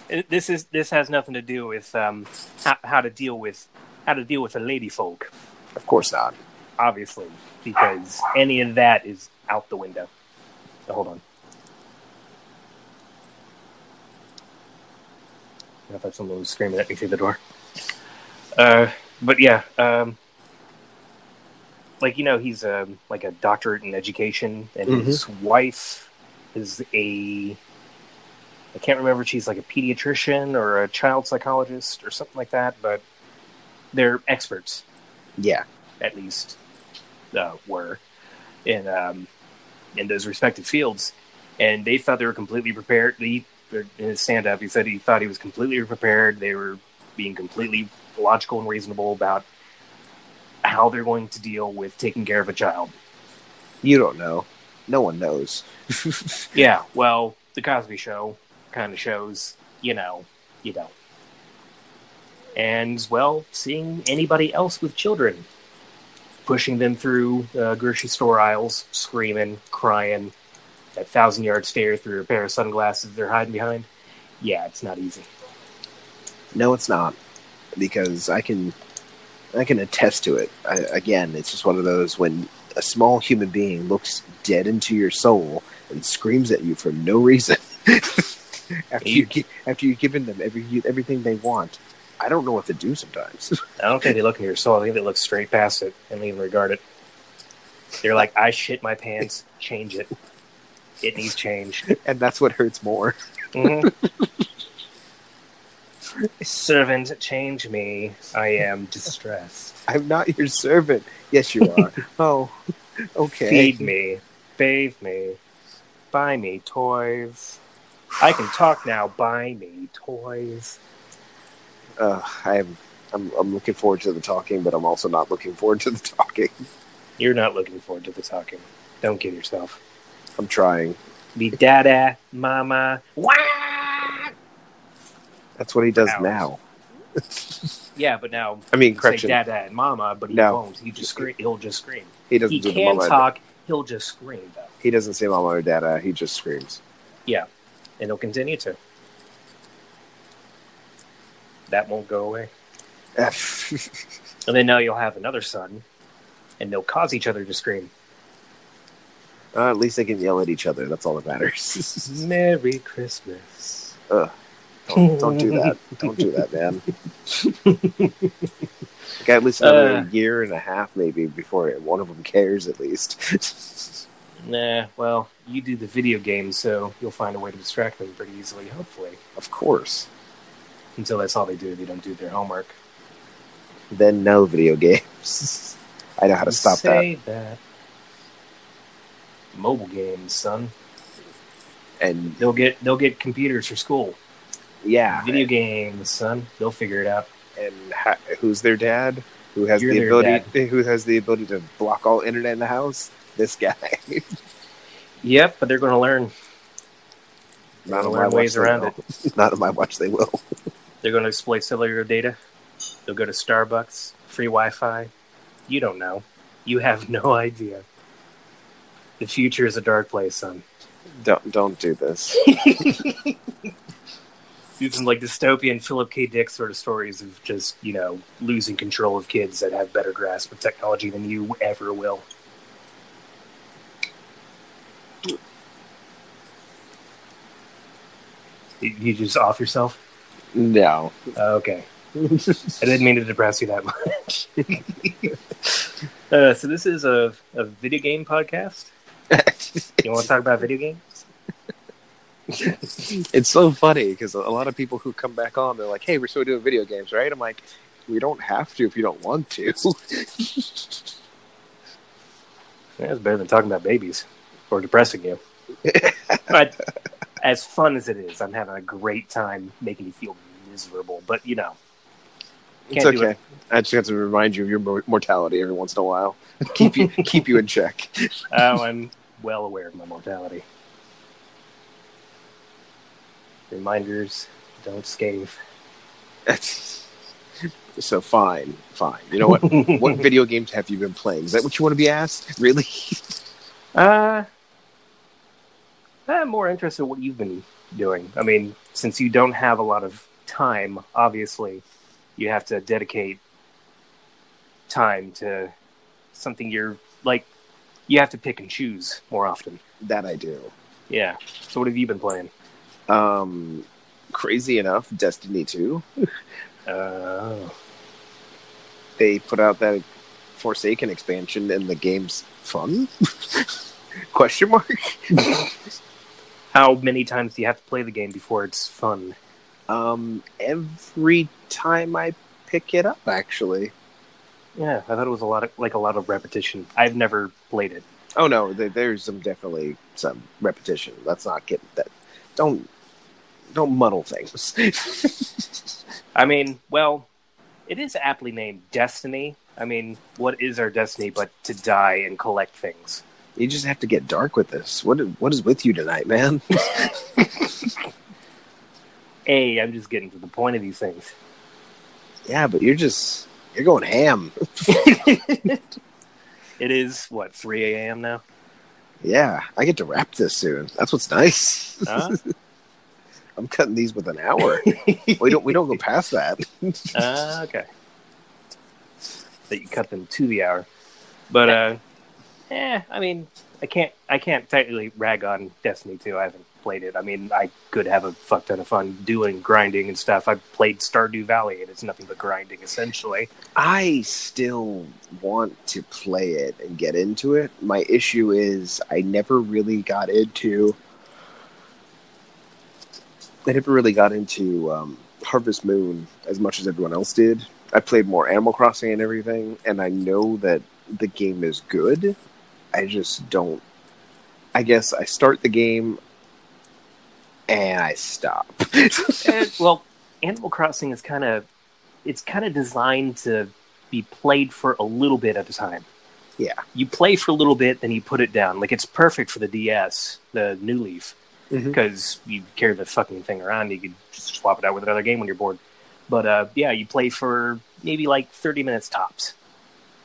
it, this is this has nothing to do with um how, how to deal with how to deal with a lady folk, Of course not. obviously, because any of that is out the window. So hold on. I thought someone was screaming at me through the door. Uh, but yeah, um, like you know, he's um like a doctorate in education, and his wife is a I can't remember if she's like a pediatrician or a child psychologist or something like that, but they're experts Yeah. at least uh, were in um, in those respective fields, and they thought they were completely prepared. He, in his stand up, he said he thought he was completely prepared. They were being completely logical and reasonable about how they're going to deal with taking care of a child. You don't know. No one knows. Yeah, well, the Cosby Show kind of shows, you know, you don't. And well, seeing anybody else with children, pushing them through uh, grocery store aisles, screaming, crying, that thousand yard stare through a pair of sunglasses they're hiding behind. Yeah, it's not easy. No, it's not, because I can, I can attest to it. I, again, it's just one of those when a small human being looks dead into your soul and screams at you for no reason. after you after you've given them every everything they want, I don't know what to do sometimes. I don't think they look in your soul. I think they look straight past it and even regard it. They're like, I shit my pants. Change it. It needs change. and that's what hurts more. Mhm. Servant, change me. I am distressed. I'm not your servant. Yes, you are. oh, okay. Feed me, bathe me, buy me toys. I can talk now. Buy me toys. Uh, I'm, I'm I'm looking forward to the talking, but I'm also not looking forward to the talking. You're not looking forward to the talking. Don't kid yourself. I'm trying. Be dada, mama. That's what he does Ouch. now. Yeah, but now I mean, say correction. dada and mama, but he No. won't. He just scream. He'll just scream. He doesn't He do can mama. talk. He'll just scream though. He doesn't say mama or dada. He just screams. Yeah, and he'll continue to. That won't go away. And then now you'll have another son, and they'll cause each other to scream. Uh, at least they can yell at each other. That's all that matters. Merry Christmas. Ugh. Don't, don't do that. Don't do that, man. Got at least another Uh. year and a half, maybe, before one of them cares. At least. Nah, well, you do the video games, so you'll find a way to distract them pretty easily, hopefully. of course. Until that's all they do, they don't do their homework. Then no video games. I know how to stop that. Say that. Mobile games, son. And They'll get they'll get computers for school. Yeah, Video games, son. They'll figure it out. and ha- who's their dad? Who has You're the ability? Who has the ability to block all internet in the house? This guy. Yep, but they're going to learn. Not on my learn ways around will. it. Not on my watch. They will. They're going to exploit cellular data. They'll go to Starbucks, free Wi-Fi. You don't know. You have no idea. The future is a dark place, son. Don't don't do this. Some like dystopian Philip K. Dick sort of stories of just you know losing control of kids that have better grasp of technology than you ever will. You- You just off yourself. No. Oh, okay. I didn't mean to depress you that much. uh, so this is a, a video game podcast. You want to talk about video games? It's so funny because a lot of people who come back on, they're like, "Hey, we're still doing video games, right?" I'm like, "We don't have to if you don't want to." It's better than talking about babies or depressing you. but as fun as it is, I'm having a great time making you feel miserable. But you know, it's okay. I just have to remind you of your mortality every once in a while. Keep you keep you in check. oh, I'm well aware of my mortality. Reminders: don't scathe. so fine, fine. You know what? what video games have you been playing? Is that what you want to be asked? Really? Uh, I'm more interested in what you've been doing. I mean, since you don't have a lot of time, obviously, you have to dedicate time to something you're like. You have to pick and choose more often. that I do. Yeah. So, what have you been playing? Um, crazy enough, Destiny Two. Uh, They put out that Forsaken expansion, and the game's fun. Question mark. how many times do you have to play the game before it's fun? Um, every time I pick it up, actually. Yeah, I thought it was a lot of like a lot of repetition. I've never played it. Oh no, there's some definitely some repetition. Let's not get that. Don't don't muddle things. I mean, well, it is aptly named Destiny. I mean, what is our destiny but to die and collect things? you just have to get dark with this. What what is with you tonight, man? A, I'm just getting to the point of these things. yeah, but you're just you're going ham. It is what 3 a.m. now. Yeah, I get to wrap this soon. That's what's nice. Huh? I'm cutting these with an hour. we don't we don't go past that. Uh, okay. That you cut them to the hour, but uh, eh. I mean, I can't. I can't technically rag on Destiny 2. I haven't played it. I mean, I could have a fuck ton of fun doing grinding and stuff. I've played Stardew Valley, and it's nothing but grinding essentially. I still want to play it and get into it. My issue is I never really got into I never really got into um, Harvest Moon as much as everyone else did. I played more Animal Crossing and everything, and I know that the game is good. I just don't. I guess I start the game and I stop. Eh, well, Animal Crossing is kind of it's kind of designed to be played for a little bit at a time. yeah. You play for a little bit, then you put it down. Like it's perfect for the DS, the New Leaf, Mhm. because you carry the fucking thing around. You could just swap it out with another game when you're bored. But uh, yeah, you play for maybe like 30 minutes tops.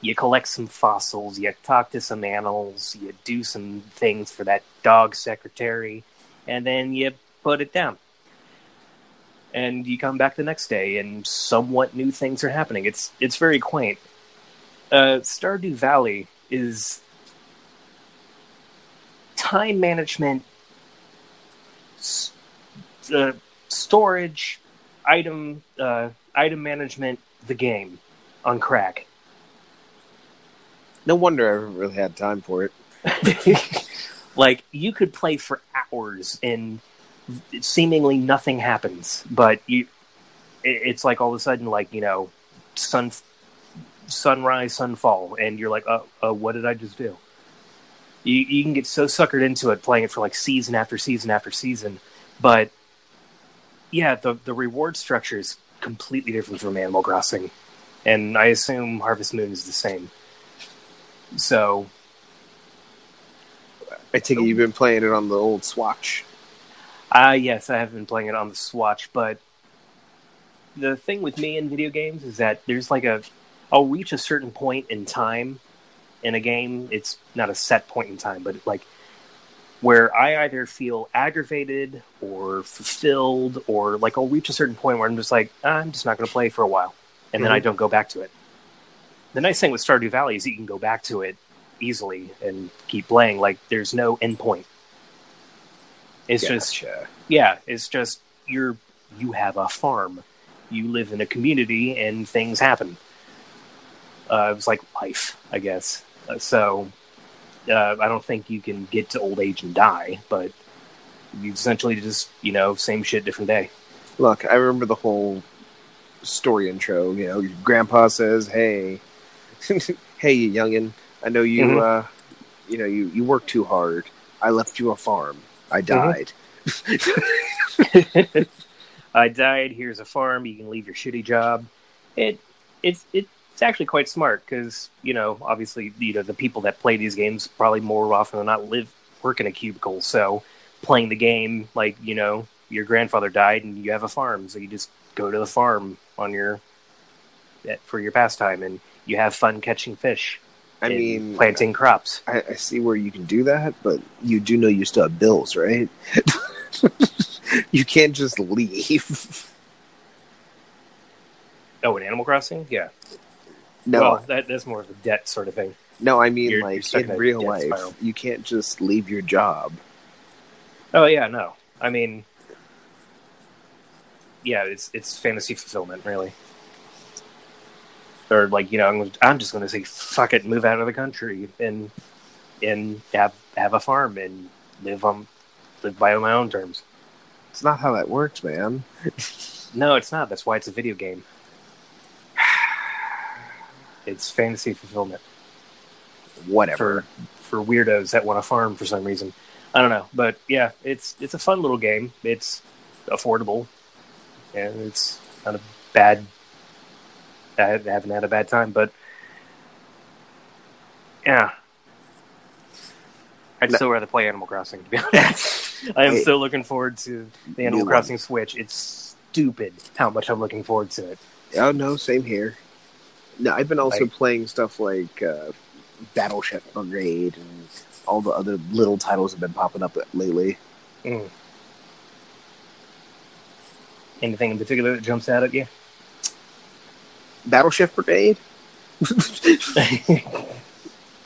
You collect some fossils, you talk to some animals, you do some things for that dog secretary, and then you put it down. And you come back the next day, and somewhat new things are happening. It's it's very quaint. Uh, Stardew Valley is time management, uh, storage, item uh, item management, the game on crack. No wonder I haven't really had time for it. like you could play for hours and seemingly nothing happens, but you it's like all of a sudden like you know sun sunrise sunfall and you're like oh, oh what did I just do? You you can get so suckered into it playing it for like season after season after season, but yeah the the reward structure is completely different from Animal Crossing, and I assume Harvest Moon is the same. So I take it you've been playing it on the old Swatch. Ah, yes, I have been playing it on the Swatch, but the thing with me in video games is that there's like a I'll reach a certain point in time in a game. It's not a set point in time, but like where I either feel aggravated or fulfilled, or like I'll reach a certain point where I'm just like, "Ah, I'm just not going to play for a while, and then I don't go back to it. The nice thing with Stardew Valley is that you can go back to it easily and keep playing. Like there's no end point. It's just yeah, it's just you're you have a farm, you live in a community, and things happen. Uh, it was like life, I guess. So uh, I don't think you can get to old age and die, but you essentially just you know same shit, different day. Look, I remember the whole story intro. You know, your grandpa says, "Hey, hey, you youngin, I know you. Mhm. Uh, you know, you you work too hard. I left you a farm. I died. I died. Here's a farm. You can leave your shitty job. It it's it's it's actually quite smart because you know obviously you know the people that play these games probably more often than not live work in a cubicle. So playing the game like you know your grandfather died and you have a farm, so you just go to the farm on your eh, for your pastime and you have fun catching fish. I mean, planting crops. I, I see where you can do that, but you do know you still have bills, right? you can't just leave. Oh, in Animal Crossing, yeah. No, well, that, that's more of a debt sort of thing. no, I mean you're- you're like in in real life, spiral. you can't just leave your job. Oh yeah, no. I mean, yeah, it's it's fantasy fulfillment, really. Or like you know, I'm, I'm just going to say fuck it, move out of the country and and have have a farm and live on live by my own terms. It's not how that works, man. No, it's not. That's why it's a video game. It's fantasy fulfillment Whatever. for for weirdos that want to farm for some reason. I don't know, but yeah, it's it's a fun little game. It's affordable, and it's not a bad. I haven't had a bad time, but yeah, I'd No. still rather play Animal Crossing. To be honest, I am Hey. still looking forward to the Animal New one. Crossing Switch. It's stupid how much I'm looking forward to it. Oh no, same here. No, I've been also Like- playing stuff like uh, Battle Chef Brigade and all the other little titles have been popping up lately. Mm. Anything in particular that jumps out at you? Battle Chef Brigade.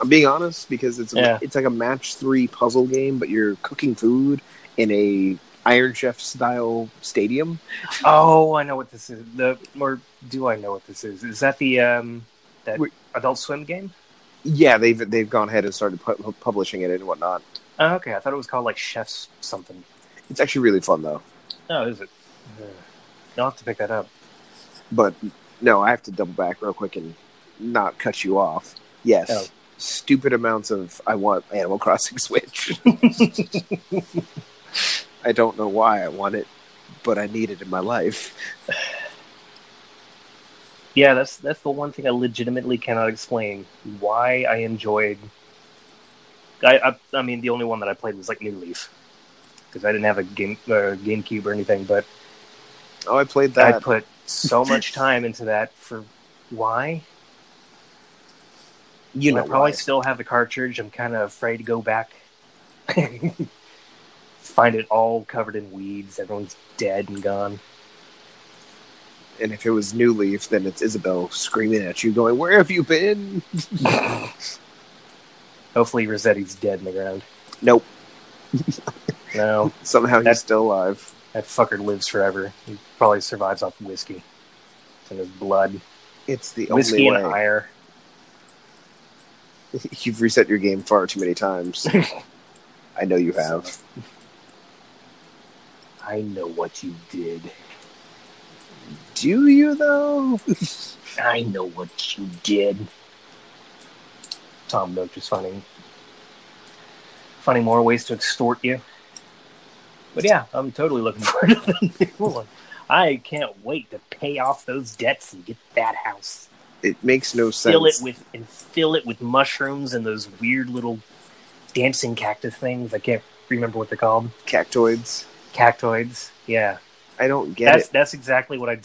I'm being honest because it's a, Yeah. it's like a match three puzzle game, but you're cooking food in a Iron Chef style stadium. oh, I know what this is. The or do I know what this is? Is that the um that Wait. Adult Swim game? Yeah, they've they've gone ahead and started pu- publishing it and whatnot. Oh, okay, I thought it was called like Chef's something. It's actually really fun though. Oh, is it? Uh, I'll have to pick that up. But no, I have to double back real quick and not cut you off. Yes, Oh. stupid amounts of I want Animal Crossing Switch. I don't know why I want it, but I need it in my life. Yeah, that's that's the one thing I legitimately cannot explain why I enjoyed. I I, I mean, the only one that I played was like New Leaf because I didn't have a game uh, GameCube or anything, but Oh, I played that. I put so much time into that for why. you know, I probably why. still have the cartridge. I'm kind of afraid to go back. Find it all covered in weeds. Everyone's dead and gone. and if it was New Leaf, then it's Isabelle screaming at you, going, "Where have you been?" Hopefully, Resetti's dead in the ground. Nope. No, Somehow he's That's- still alive. that fucker lives forever. He probably survives off whiskey. It's in his blood. It's the Whiskey only and way. ire. You've reset your game far too many times. I know you have. I know what you did. Do you though? I know what you did. Tom Nook is finding finding more ways to extort you. But yeah, I'm totally looking forward to the new one. I can't wait to pay off those debts and get that house. It makes no sense. Fill it with and fill it with mushrooms and those weird little dancing cactus things. I can't remember what they're called. cactoids. Cactoids. Yeah. I don't get That's it. that's exactly what I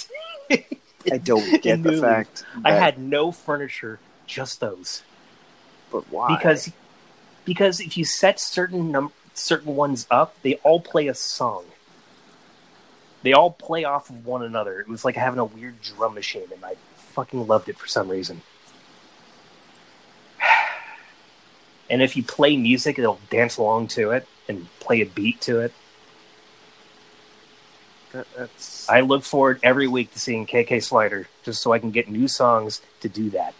did. I don't get the fact. I had no furniture, just those. but why? because because if you set certain num- certain ones up, they all play a song. They all play off of one another. It was like having a weird drum machine, and I fucking loved it for some reason. And if you play music, it'll dance along to it and play a beat to it. That- that's I look forward every week to seeing K.K. Slider just so I can get new songs to do that.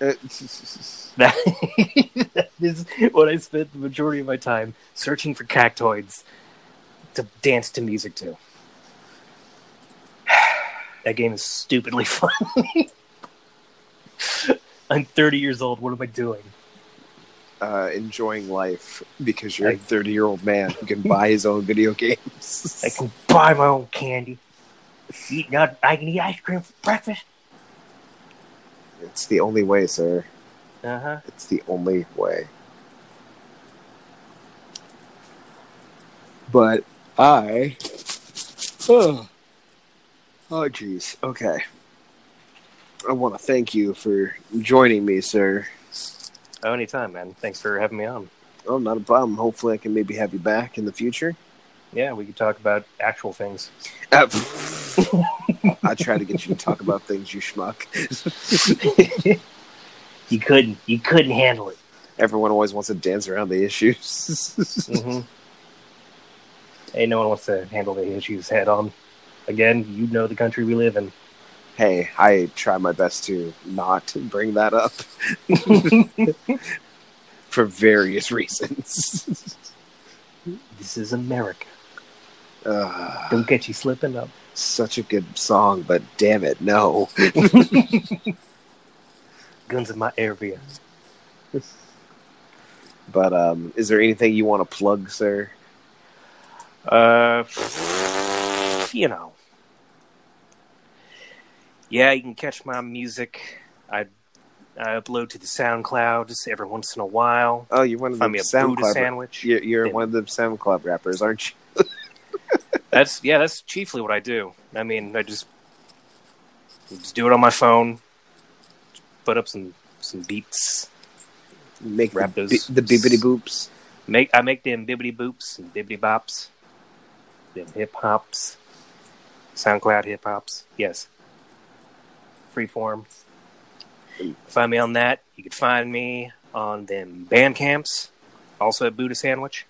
it's- uh, That, that is what I spent the majority of my time searching for cactoids to dance to music to. That game is stupidly fun. I'm 30 years old. What am I doing? Uh, enjoying life because you're a I- 30 year old man who can buy his own video games. I can buy my own candy. Eat not. I can eat ice cream for breakfast. It's the only way, sir. Uh huh. It's the only way. But I. Oh, oh, jeez. Okay. I want to thank you for joining me, sir. Oh, anytime, man. Thanks for having me on. Oh, not a problem. Hopefully, I can maybe have you back in the future. Yeah, we could talk about actual things. Uh, I try to get you to talk about things, you schmuck. you couldn't. You couldn't handle it. Everyone always wants to dance around the issues. hmm Hey, no one wants to handle the issues head on. Again, you know the country we live in. Hey, I try my best to not bring that up for various reasons. This is America. Uh, Don't get you slipping up. such a good song, but damn it, no. Guns in my area. But um, is there anything you want to plug, sir? Uh, you know. Yeah, you can catch my music. I I upload to the SoundCloud just every once in a while. Oh, you're one of Find the me a SoundCloud. sandwich. You're, you're one of the SoundCloud rappers, aren't you? That's yeah, that's chiefly what I do. I mean, I just just do it on my phone. Put up some some beats. Make Wrap the, those- the bibbity boops. Make I make them bibbity boops and bibbity bops, them hip hops, SoundCloud hip hops. Yes, freeform. Find me on that. You can find me on them band camps. Also at Buddha Sandwich.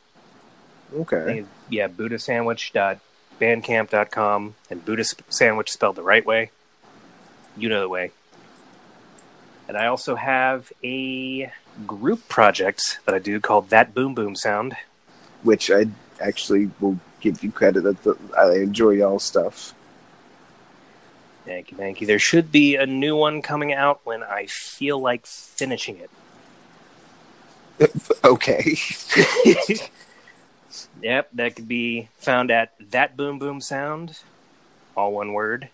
Okay. yeah, buddhasandwich.bandcamp.com and Buddha Sandwich spelled the right way. You know the way. And I also have a group project that I do called That Boom Boom Sound. Which I actually will give you credit. That the, I enjoy y'all stuff. Thank you, thank you. There should be a new one coming out when I feel like finishing it. Okay. Yep, that could be found at That Boom Boom Sound, all one word,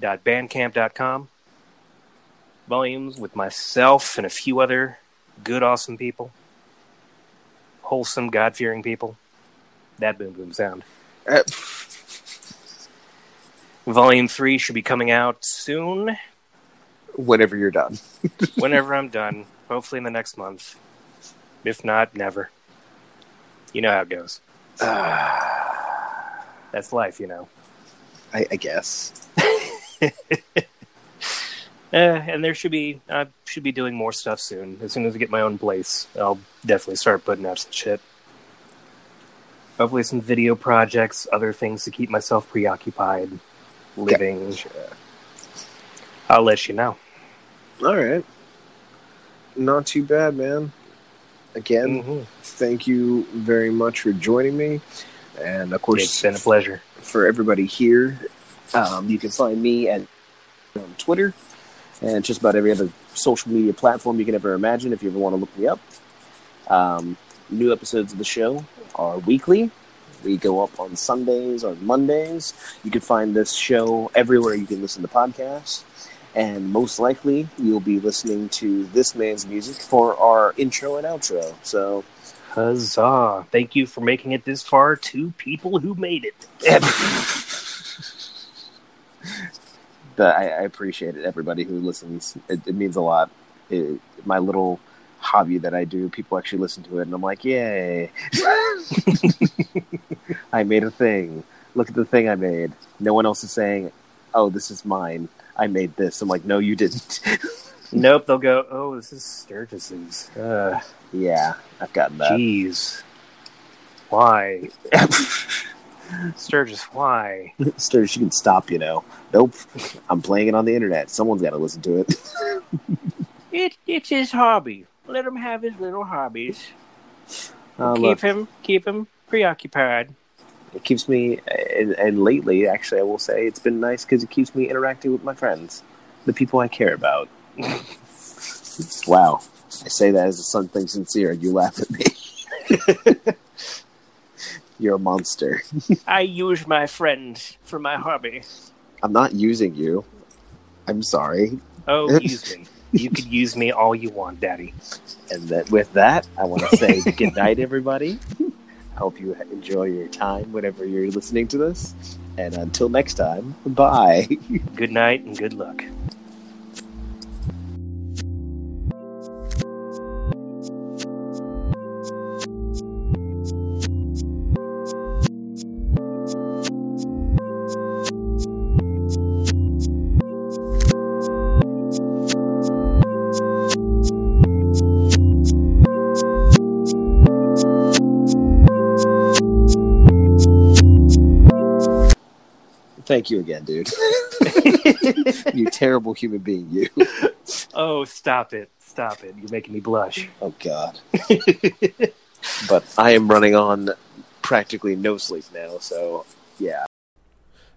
dot bandcamp.com. Volumes with myself and a few other good, awesome people. Wholesome, God fearing people. That Boom Boom Sound. Uh, Volume 3 should be coming out soon, Whenever you're done. whenever I'm done. Hopefully in the next month. If not, never. You know how it goes. That's life, you know. I, I guess. Uh, and there should be I should be doing more stuff soon. As soon as I get my own place, I'll definitely start putting out some shit. Hopefully, some video projects, other things to keep myself preoccupied, living. I'll let you know. All right. Not too bad, man. Again, Mhm. thank you very much for joining me. And of course, It's been a pleasure. for everybody here, um, you can find me at on Twitter and just about every other social media platform you can ever imagine if you ever want to look me up. Um, new episodes of the show are weekly. We go up on Sundays or Mondays. You can find this show everywhere you can listen to podcasts. And most likely, you'll be listening to this man's music for our intro and outro. So, Huzzah! Thank you for making it this far. Two people who made it. but I, I appreciate it. Everybody who listens, it, it means a lot. It, my little hobby that I do, people actually listen to it, and I'm like, yay! I made a thing. Look at the thing I made. No one else is saying, "Oh, this is mine. I made this." I'm like, "No, you didn't." nope, they'll go. Oh, this is Sturgis's. Uh, yeah, I've gotten that. jeez, why, Sturgis? Why? Sturgis, you can stop. You know, nope. I'm playing it on the internet. Someone's got to listen to it. It it's his hobby. Let him have his little hobbies. Uh, keep look, him keep him preoccupied. it keeps me, and, and lately, actually, I will say it's been nice because it keeps me interacting with my friends, the people I care about. wow, I say that as a something sincere, and you laugh at me. You're a monster. I use my friends for my hobby. I'm not using you. I'm sorry. Oh, use me. You could use me all you want, Daddy. And that with that, I want to say good night, everybody. I hope you enjoy your time whenever you're listening to this. And until next time, bye. Good night and good luck. Thank you again, dude. you terrible human being, you. Oh, stop it. Stop it. You're making me blush. Oh, God. but I am running on practically no sleep now, so yeah.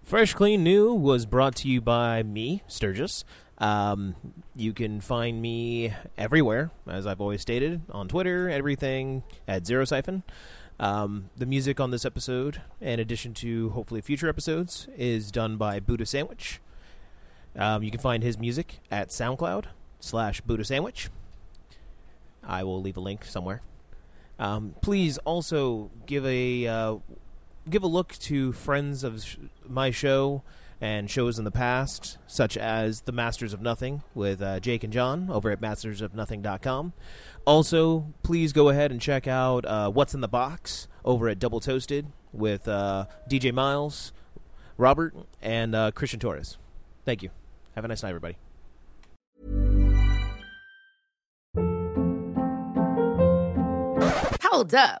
Fresh Clean New was brought to you by me, Sturgis. Um, you can find me everywhere, as I've always stated, on Twitter, everything at Zero Siphon. Um, the music on this episode, in addition to hopefully future episodes, is done by Buddha Sandwich. Um, you can find his music at SoundCloud slash Buddha Sandwich. I will leave a link somewhere. Um, please also give a uh, give a look to friends of sh- my show and shows in the past, such as The Masters of Nothing with uh, Jake and John over at mastersofnothing.com. Also, please go ahead and check out uh, What's in the Box over at Double Toasted with uh, DJ Miles, Robert, and uh, Christian Torres. Thank you. Have a nice night, everybody. Hold up.